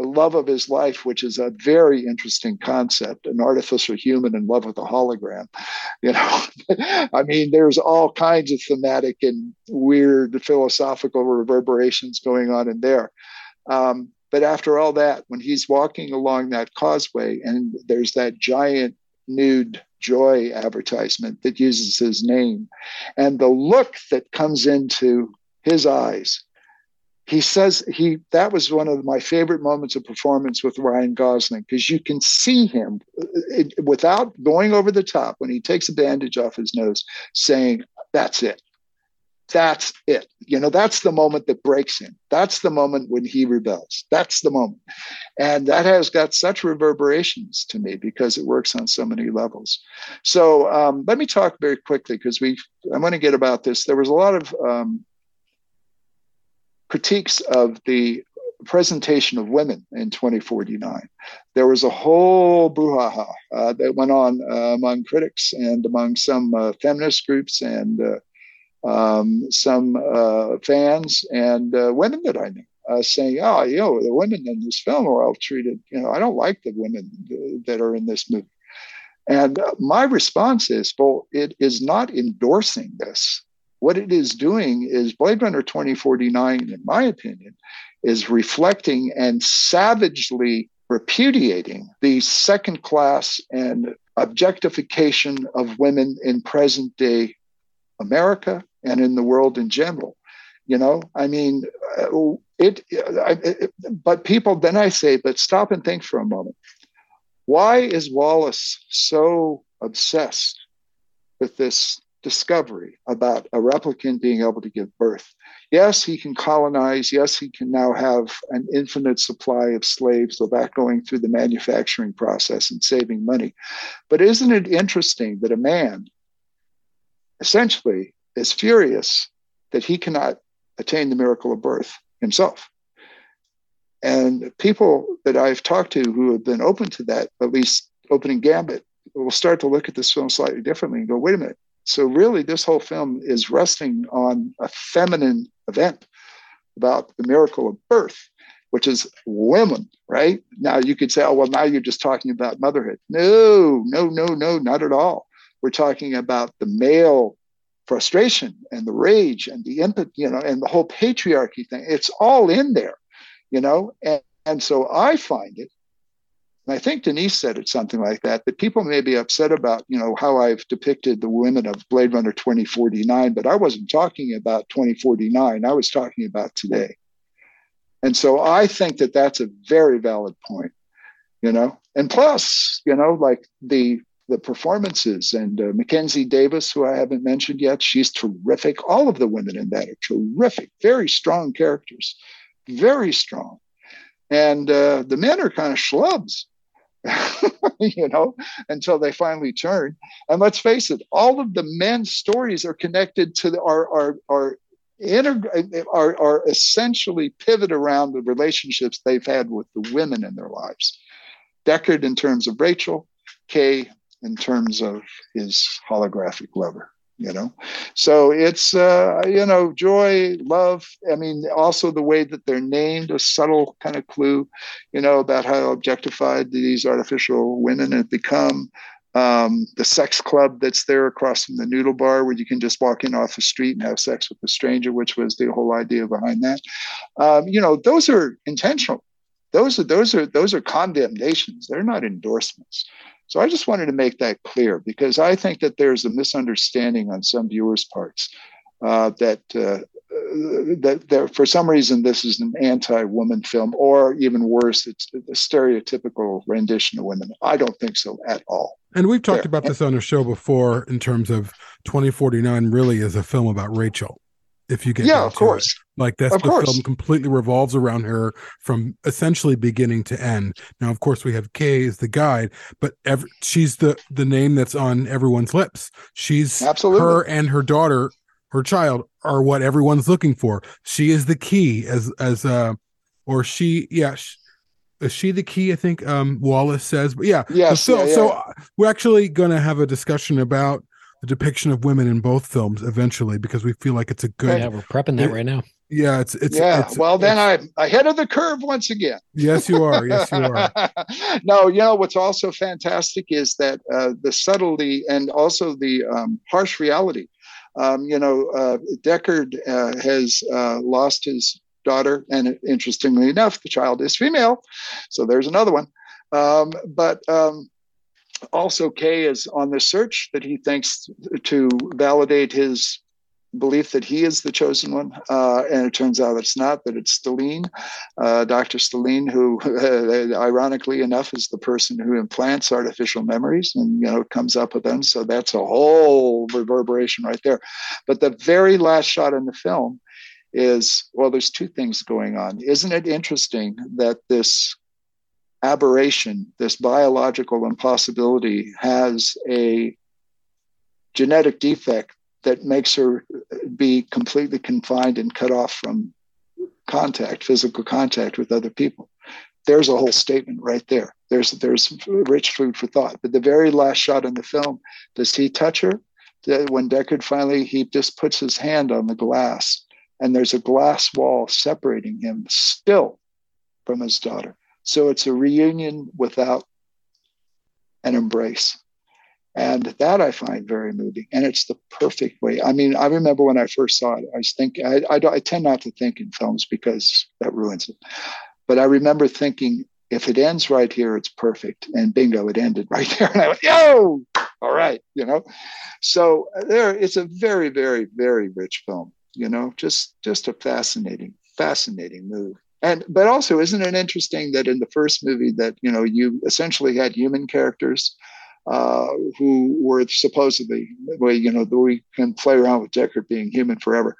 love of his life, which is a very interesting concept, an artificial human in love with a hologram. You know, I mean, there's all kinds of thematic and weird philosophical reverberations going on in there. Um, but after all that, when he's walking along that causeway and there's that giant nude joy advertisement that uses his name, and the look that comes into his eyes he says he that was one of my favorite moments of performance with Ryan Gosling because you can see him it, without going over the top when he takes a bandage off his nose saying that's it. That's it. You know that's the moment that breaks him. That's the moment when he rebels. That's the moment. And that has got such reverberations to me because it works on so many levels. So um, let me talk very quickly because we i want to get about this. There was a lot of um, critiques of the presentation of women in 2049. There was a whole brouhaha uh, that went on uh, among critics and among some uh, feminist groups and uh, um, some uh, fans and uh, women that I knew. saying, "Oh, you know, the women in this film are all treated. You know, I don't like the women that are in this movie." And my response is, "Well, it is not endorsing this what it is doing is Blade Runner 2049, in my opinion, is reflecting and savagely repudiating the second class and objectification of women in present day America and in the world in general. You know, I mean, uh, it, it, but people, then I say, but stop and think for a moment. Why is Wallace so obsessed with this discovery about a replicant being able to give birth? Yes, he can colonize. Yes, he can now have an infinite supply of slaves without going through the manufacturing process and saving money. But isn't it interesting that a man essentially is furious that he cannot attain the miracle of birth himself? And people that I've talked to who have been open to that, at least opening gambit, will start to look at this film slightly differently and go, wait a minute. So, really, this whole film is resting on a feminine event about the miracle of birth, which is women, right? Now, you could say, oh, well, now you're just talking about motherhood. No, no, no, no, not at all. We're talking about the male frustration and the rage and the impetus, you know, and the whole patriarchy thing. It's all in there you know and, and so i find it and i think Denis said it something like that that people may be upset about you know how i've depicted the women of blade runner 2049 but i wasn't talking about 2049 i was talking about today and so i think that that's a very valid point you know and plus you know like the the performances and uh, Mackenzie Davis, who I haven't mentioned yet, she's terrific. All of the women in that are terrific, very strong characters very strong. And uh, the men are kind of schlubs, you know, until they finally turn. And let's face it, all of the men's stories are connected to the, our are, are, integ- are, are essentially pivot around the relationships they've had with the women in their lives. Deckard in terms of Rachael, Kay in terms of his holographic lover you know? So it's uh, you know joy Luv i mean also the way that they're named a subtle kind of clue you know about how objectified these artificial women have become. Um, the sex club that's there across from the noodle bar where you can just walk in off the street and have sex with a stranger which was the whole idea behind that. Um, you know those are intentional. Those are those are those are condemnations. They're not endorsements so I just wanted to make that clear because I think that there's a misunderstanding on some viewers' parts uh, that uh, that there, for some reason this is an anti-woman film, or even worse, it's a stereotypical rendition of women. I don't think so at all. And we've talked there. about this on a show before in terms of 2049 really is a film about Rachael if you get yeah of course it. like that's of the course. film completely revolves around her from essentially beginning to end now of course we have kay as the guide but every, she's the the name that's on everyone's lips she's absolutely her and her daughter her child are what everyone's looking for she is the key as as uh or she yeah she, is she the key? I think um, Wallace says, but yeah, yes, so yeah, yeah. so we're actually going to have a discussion about the depiction of women in both films eventually because we feel like it's a good. Yeah, we're prepping that right now. Yeah, it's it's yeah. It's, well, it's, then I'm ahead of the curve once again. Yes, you are. Yes, you are. no, you know what's also fantastic is that uh, the subtlety and also the um, harsh reality. Um, you know, uh, Deckard uh, has uh, lost his daughter, and interestingly enough, the child is female. So there's another one. Um, but um, also Kay is on the search that he thinks to validate his belief that he is the chosen one, uh, and it turns out it's not. That it's Stelline, uh, Dr. Stelline, who, ironically enough, is the person who implants artificial memories, and you know comes up with them. So that's a whole reverberation right there. But the very last shot in the film is well, there's two things going on. Isn't it interesting that this aberration, this biological impossibility, has a genetic defect that makes her be completely confined and cut off from contact, physical contact with other people. There's a whole statement right there. There's there's rich food for thought. But the very last shot in the film, does he touch her? When Deckard finally he just puts his hand on the glass, and there's a glass wall separating him still from his daughter. So it's a reunion without an embrace. And that I find very moving. And it's the perfect way. I mean, I remember when I first saw it, I was thinking, I, I, I tend not to think in films because that ruins it. But I remember thinking, if it ends right here, it's perfect. And bingo, it ended right there. And I went, yo, all right, you know. So uh, there, it's a very, very, very rich film. You know, just just a fascinating, fascinating move. And but also, isn't it interesting that in the first movie that you know you essentially had human characters uh, who were supposedly, well, you know, we can play around with Deckard being human forever,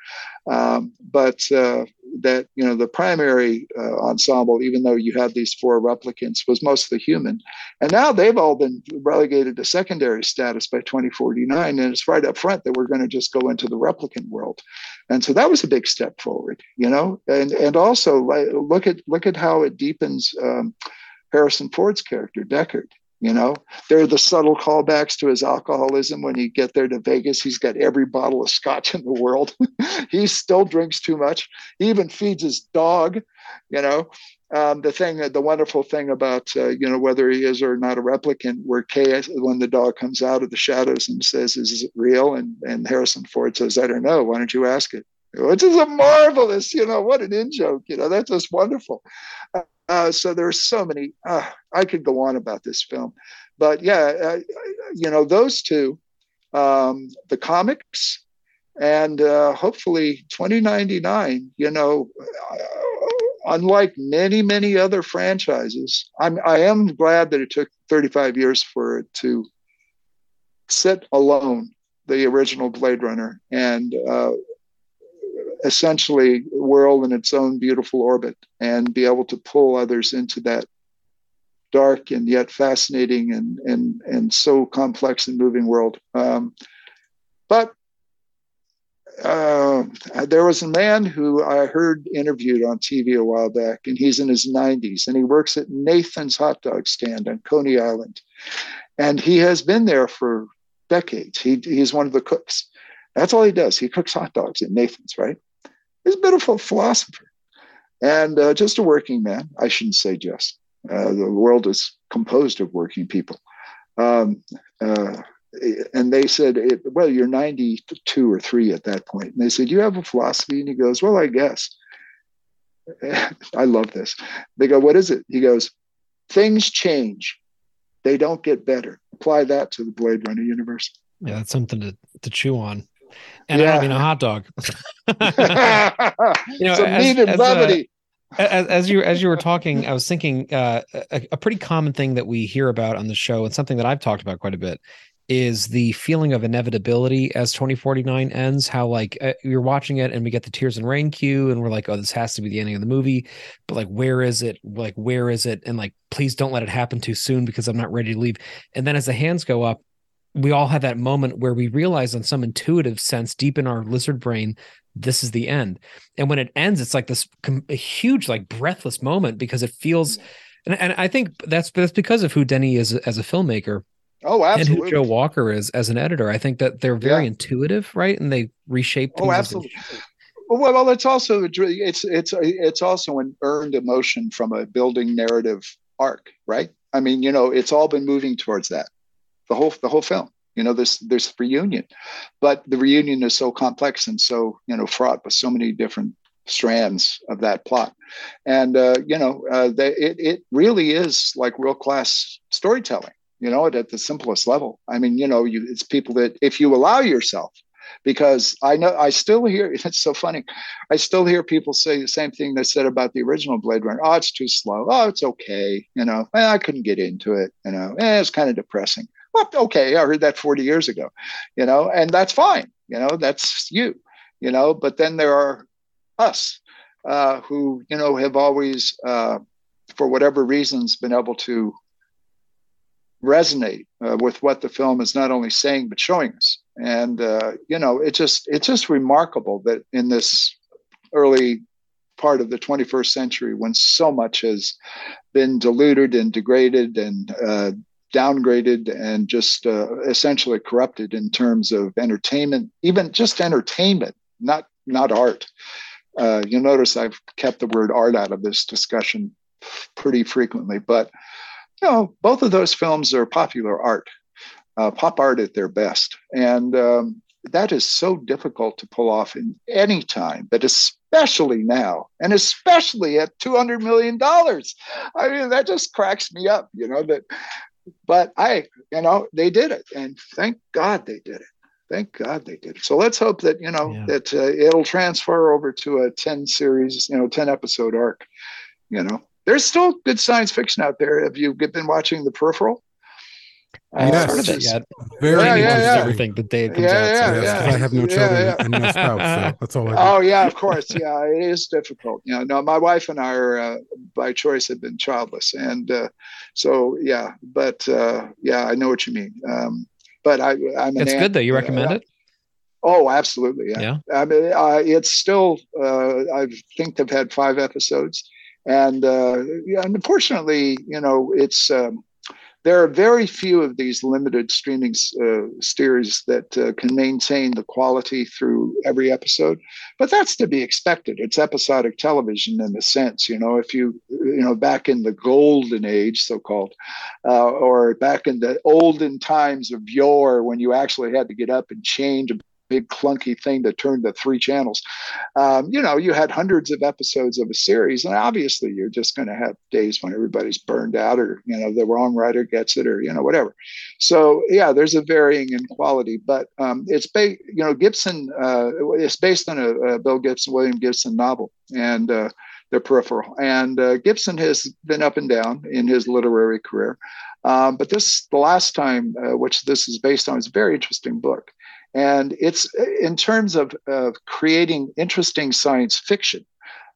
um, but uh, that you know the primary uh, ensemble, even though you had these four replicants, was mostly human, and now they've all been relegated to secondary status by 2049, and it's right up front that we're going to just go into the replicant world, and so that was a big step forward, you know, and and also look at look at how it deepens um, Harrison Ford's character Deckard you know, there are the subtle callbacks to his alcoholism. When you get there to Vegas, he's got every bottle of scotch in the world. he still drinks too much. He even feeds his dog. You know, um, the thing, the wonderful thing about uh, you know whether he is or not a replicant, where Kay, when the dog comes out of the shadows and says, "Is it real?" and and Harrison Ford says, "I don't know. Why don't you ask it?" Which is a marvelous, you know, what an in joke. You know, that's just wonderful. Uh, so there are so many. Uh, I could go on about this film, but yeah, uh, you know those two, um, the comics, and uh, hopefully 2099. You know, uh, unlike many many other franchises, I'm I am glad that it took 35 years for it to sit alone, the original Blade Runner, and uh, essentially whirl in its own beautiful orbit and be able to pull others into that dark and yet fascinating and and and so complex and moving world. Um, but uh, there was a man who I heard interviewed on TV a while back, and he's in his 90s, and he works at Nathan's hot dog stand on Coney Island, and he has been there for decades. He he's one of the cooks. That's all he does. He cooks hot dogs at Nathan's, right? He's a bit of a philosopher and uh, just a working man. I shouldn't say just. Uh, the world is composed of working people. Um, uh, and they said, Well, you're 92 or three at that point. And they said, You have a philosophy? And he goes, Well, I guess. I love this. They go, What is it? He goes, Things change, they don't get better. Apply that to the Blade Runner universe. Yeah, that's something to, to chew on. And yeah. I don't mean a hot dog. you know, Some as, brevity. As, as, you as you were talking, I was thinking uh, a, a pretty common thing that we hear about on the show, and something that I've talked about quite a bit, is the feeling of inevitability as 2049 ends. How like uh, you're watching it, and we get the tears and rain cue, and we're like, oh, this has to be the ending of the movie. But like, where is it? Like, where is it? And like, please don't let it happen too soon because I'm not ready to leave. And then as the hands go up, we all have that moment where we realize on some intuitive sense deep in our lizard brain this is the end. And when it ends it's like this a huge like breathless moment because it feels mm-hmm. and, and i think that's that's because of who denny is as a filmmaker oh absolutely and who joe walker is as an editor. I think that they're very yeah. intuitive right? And they reshape oh absolutely well, well, it's also it's it's it's also an earned emotion from a building narrative arc, right? I mean, you know, it's all been moving towards that the whole the whole film you know this this reunion but the reunion is so complex and so you know fraught with so many different strands of that plot and uh, you know uh, they, it, it really is like world class storytelling you know at the simplest level i mean you know you it's people that if you allow yourself because I know I still hear it's so funny. I still hear people say the same thing they said about the original Blade Runner. Oh, it's too slow. Oh, it's okay. You know, eh, I couldn't get into it. You know, eh, it's kind of depressing. Well, okay, I heard that 40 years ago, you know, and that's fine. You know, that's you, you know, but then there are us uh, who, you know, have always, uh, for whatever reasons, been able to resonate uh, with what the film is not only saying but showing us and uh, you know it just it's just remarkable that in this early part of the 21st century when so much has been diluted and degraded and uh, downgraded and just uh, essentially corrupted in terms of entertainment, even just entertainment, not not art. Uh, you'll notice I've kept the word art out of this discussion pretty frequently, but you know, both of those films are popular art. uh, pop art at their best, and um, that is so difficult to pull off in any time, but especially now, and especially at two hundred million dollars. I mean, that just cracks me up, you know. That, but I, you know, they did it, and thank God they did it. Thank God they did it. So let's hope that you know Yeah. that uh, it'll transfer over to a ten series, you know, ten episode arc. You know, there's still good science fiction out there. Have you been watching The Peripheral? Uh, Yes. Started that which is- yet. Very Yeah, yeah, interesting. yeah. everything the day it comes Yeah, out. yeah, so- Yes, yeah. 'cause I have no children yeah. and no spouse, so that's all I do. Oh yeah, of course. Yeah, it is difficult. You know, no, my wife and I are uh, by choice have been childless, and uh, so yeah. But uh, yeah, I know what you mean. Um, but I, I'm an It's aunt- good though. You uh, recommend it? Oh, absolutely. Yeah. Yeah. I mean, uh, it's still. Uh, I think they've had five episodes, and uh, yeah, and unfortunately, you know, it's. Um, there are very few of these limited streaming uh, series that uh, can maintain the quality through every episode, but that's to be expected. It's episodic television in a sense, you know. If you, you know, back in the golden age, so-called, uh, or back in the olden times of yore, when you actually had to get up and change big clunky thing that turned to three channels. Um, you know, you had hundreds of episodes of a series, and obviously you're just going to have days when everybody's burned out, or you know, the wrong writer gets it, or you know, whatever. So yeah, there's a varying in quality, but um, it's ba- you know, Gibson. Uh, it's based on a, a Bill Gibson, William Gibson novel, and uh, the peripheral. And uh, Gibson has been up and down in his literary career. Um, but this, the last time, uh, which this is based on, is a very interesting book. And it's in terms of, of creating interesting science fiction.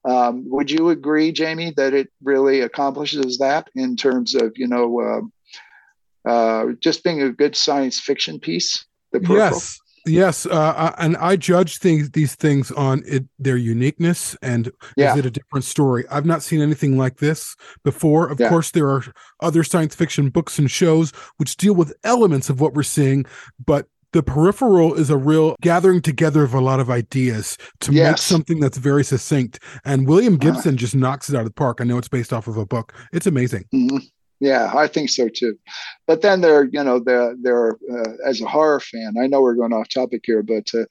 Um, would you agree, Jamie, that it really accomplishes that in terms of, you know, um uh, just being a good science fiction piece? The peripheral? Yes. Yes, uh, and I judge things these things on it, their uniqueness and Yeah. is it a different story? I've not seen anything like this before. Of Yeah. course, there are other science fiction books and shows which deal with elements of what we're seeing, but the peripheral is a real gathering together of a lot of ideas to make something that's very succinct. And William Uh-huh. Gibson just knocks it out of the park. I know it's based off of a book. It's amazing. Mhm. Yeah, I think so too. But then there, you know, there, there, uh, as a horror fan, I know we're going off topic here, but uh,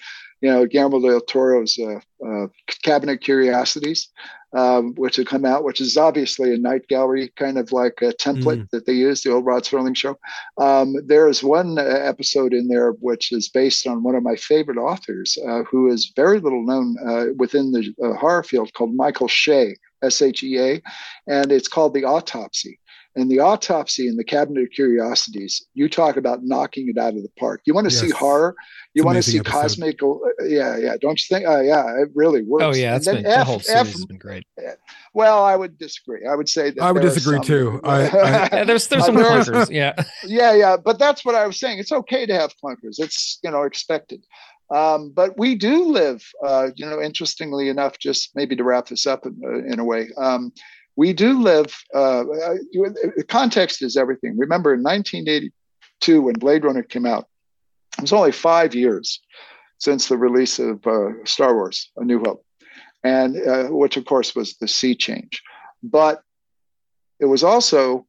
you know, Guillermo del Toro's uh, uh, Cabinet Curiosities, um, which had come out, which is obviously a night gallery kind of like a template that they use, the old Rod Serling show. Um, there is one uh, episode in there which is based on one of my favorite authors, uh, who is very little known uh, within the uh, horror field, called Michael Shea, S H E A, and it's called The Autopsy. And the autopsy in the Cabinet of Curiosities, you talk about knocking it out of the park. You want to see horror, you It's want to see episode. cosmic, yeah, yeah. Don't you think? Uh, yeah, it really works. Oh yeah, And it's then been the whole series F- has been great. well, I would disagree. I would say that I would disagree some- too. I- I- Yeah, there's there's some there's- clunkers. Yeah. yeah, yeah, but that's what I was saying. It's okay to have clunkers. It's you know expected. Um, but we do live, uh, you know, interestingly enough, just maybe to wrap this up in, uh, in a way, um, we do live. Uh, uh, the context is everything. Remember, in 1982, when Blade Runner came out, it was only five years since the release of uh, Star Wars: A New Hope, and uh, which, of course, was the sea change. But it was also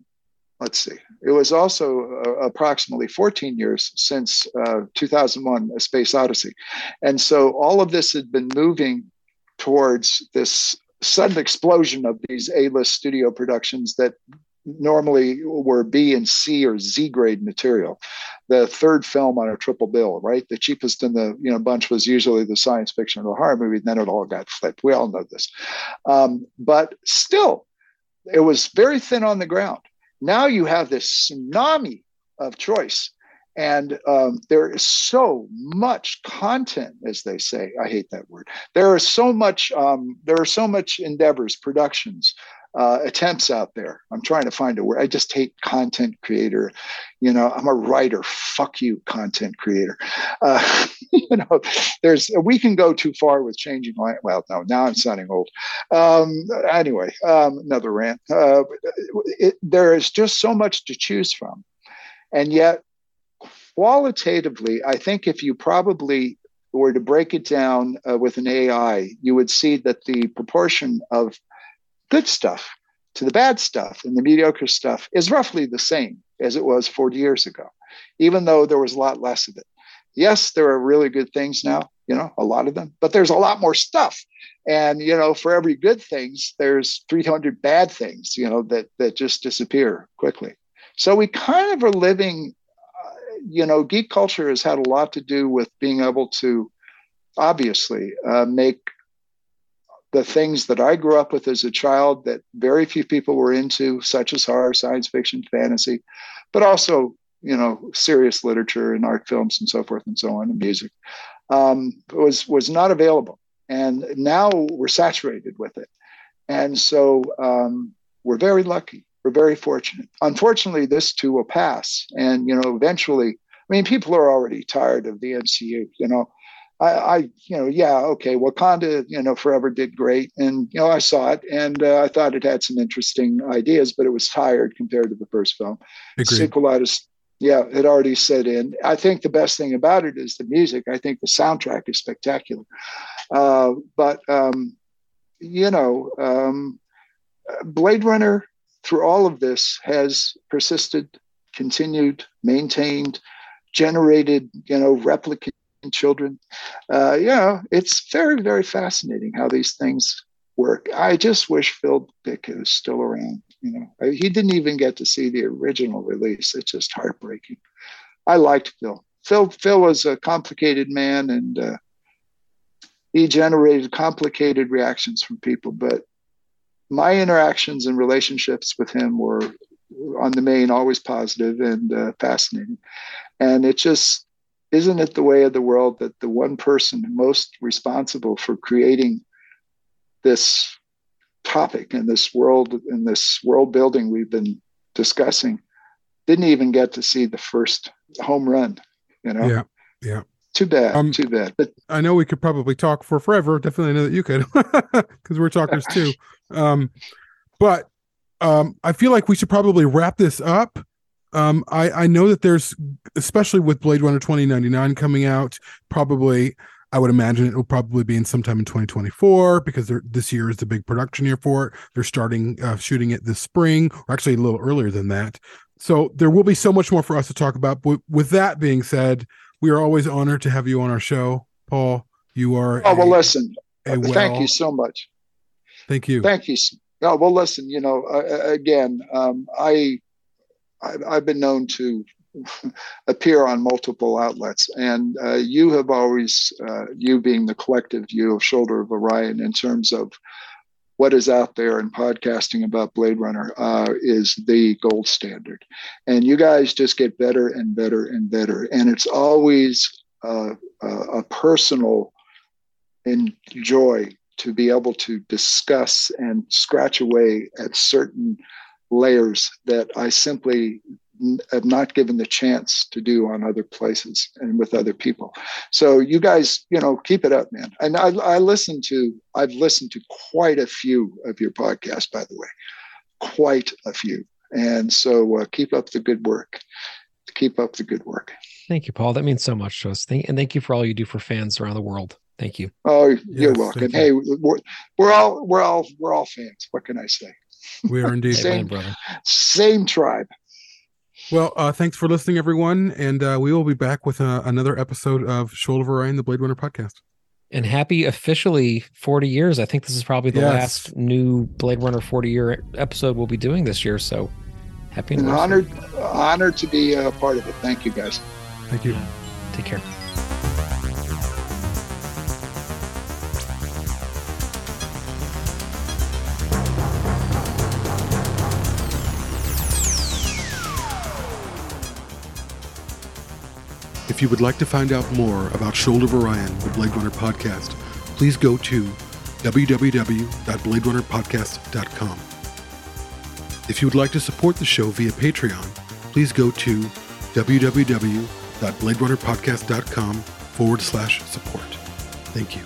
let's see, it was also uh, approximately 14 years since uh, 2001 A Space Odyssey. And so all of this had been moving towards this sudden explosion of these A list studio productions that normally were B and C or Z grade material. The third film on a triple bill, right? The cheapest in the you know bunch was usually the science fiction or horror movie. Then it all got flipped. We all know this, um, but still, it was very thin on the ground. Now you have this tsunami of choice. And um, there is so much content, as they say. I hate that word. There is so much. Um, there are so much endeavors, productions, uh, attempts out there. I'm trying to find a word. I just hate content creator. You know, I'm a writer. Fuck you, content creator. Uh, you know, there's we can go too far with changing. Well, no, now I'm sounding old. Um, anyway, um, another rant. Uh, it, there is just so much to choose from, and yet qualitatively, I think if you probably were to break it down uh, with an AI, you would see that the proportion of good stuff to the bad stuff and the mediocre stuff is roughly the same. as it was 40 years ago, even though there was a lot less of it. Yes, there are really good things now, you know, a lot of them, but there's a lot more stuff. And, you know, for every good things, there's 300 bad things, you know, that, that just disappear quickly. So we kind of are living, you know, geek culture has had a lot to do with being able to obviously uh, make the things that I grew up with as a child that very few people were into, such as horror, science fiction, fantasy, but also, you know, serious literature and art films and so forth and so on, and music, um, was was not available. And now we're saturated with it. And so um, we're very lucky. We're very fortunate. Unfortunately, this too will pass. And, you know, eventually, I mean, people are already tired of the MCU, you know. I, I, you know, yeah, okay, Wakanda, you know, forever did great, and you know, I saw it, and uh, I thought it had some interesting ideas, but it was tired compared to the first film. Agreed. Sequelitis, yeah, it already set in. I think the best thing about it is the music. I think the soundtrack is spectacular, uh, but um, you know, um, Blade Runner through all of this has persisted, continued, maintained, generated, you know, replicated children. Uh, you know, it's very, very fascinating how these things work. I just wish Phil Dick was still around. You know, he didn't even get to see the original release. It's just heartbreaking. I liked Phil. Phil Phil was a complicated man, and uh, he generated complicated reactions from people. But my interactions and relationships with him were, on the main, always positive and uh, fascinating. And it just isn't it the way of the world that the one person most responsible for creating this topic and this world and this world building we've been discussing didn't even get to see the first home run you know Yeah, yeah. Too bad Um, too bad but I know we could probably talk for forever. Definitely know that you could, because we're talkers too. Um, but um, I feel like we should probably wrap this up. Um, I I know that there's, especially with Blade Runner 2099 coming out, probably I would imagine it will probably be in sometime in 2024 because this year is the big production year for it. They're starting uh, shooting it this spring, or actually a little earlier than that. So there will be so much more for us to talk about. But with that being said, we are always honored to have you on our show, Paul. You are. oh well listen a thank you so much Thank you. Thank you. Oh, well, listen, you know, uh, again, um, I, I, I've been known to appear on multiple outlets, and uh, you have always, uh, you being the collective view of Shoulder of Orion in terms of what is out there in podcasting about Blade Runner uh, is the gold standard. And you guys just get better and better and better. And it's always uh, a, a personal enjoy to be able to discuss and scratch away at certain layers that I simply n- have not given the chance to do on other places and with other people. So you guys, you know, keep it up, man. And I, I listen to, I've listened to quite a few of your podcasts, by the way, quite a few. And so uh, keep up the good work. Keep up the good work. Thank you, Paul. That means so much to us. Thank, and thank you for all you do for fans around the world. Thank you. Oh, you're Yes, welcome. Hey, we're, we're all we're all we're all fans. What can I say? We are indeed. Same. Brother. Same tribe. Well, uh, thanks for listening, everyone, and uh, we will be back with uh, another episode of Shoulder of Orion, the Blade Runner podcast. And happy officially 40 years. I think this is probably the Yes. last new Blade Runner 40 year episode we'll be doing this year. So happy And anniversary. honored honored to be a part of it. Thank you, guys. Thank you. Take care. If you would like to find out more about Shoulder of Orion, the Blade Runner podcast, please go to www.bladerunnerpodcast.com. If you would like to support the show via Patreon, please go to www.bladerunnerpodcast.com forward slash support. Thank you.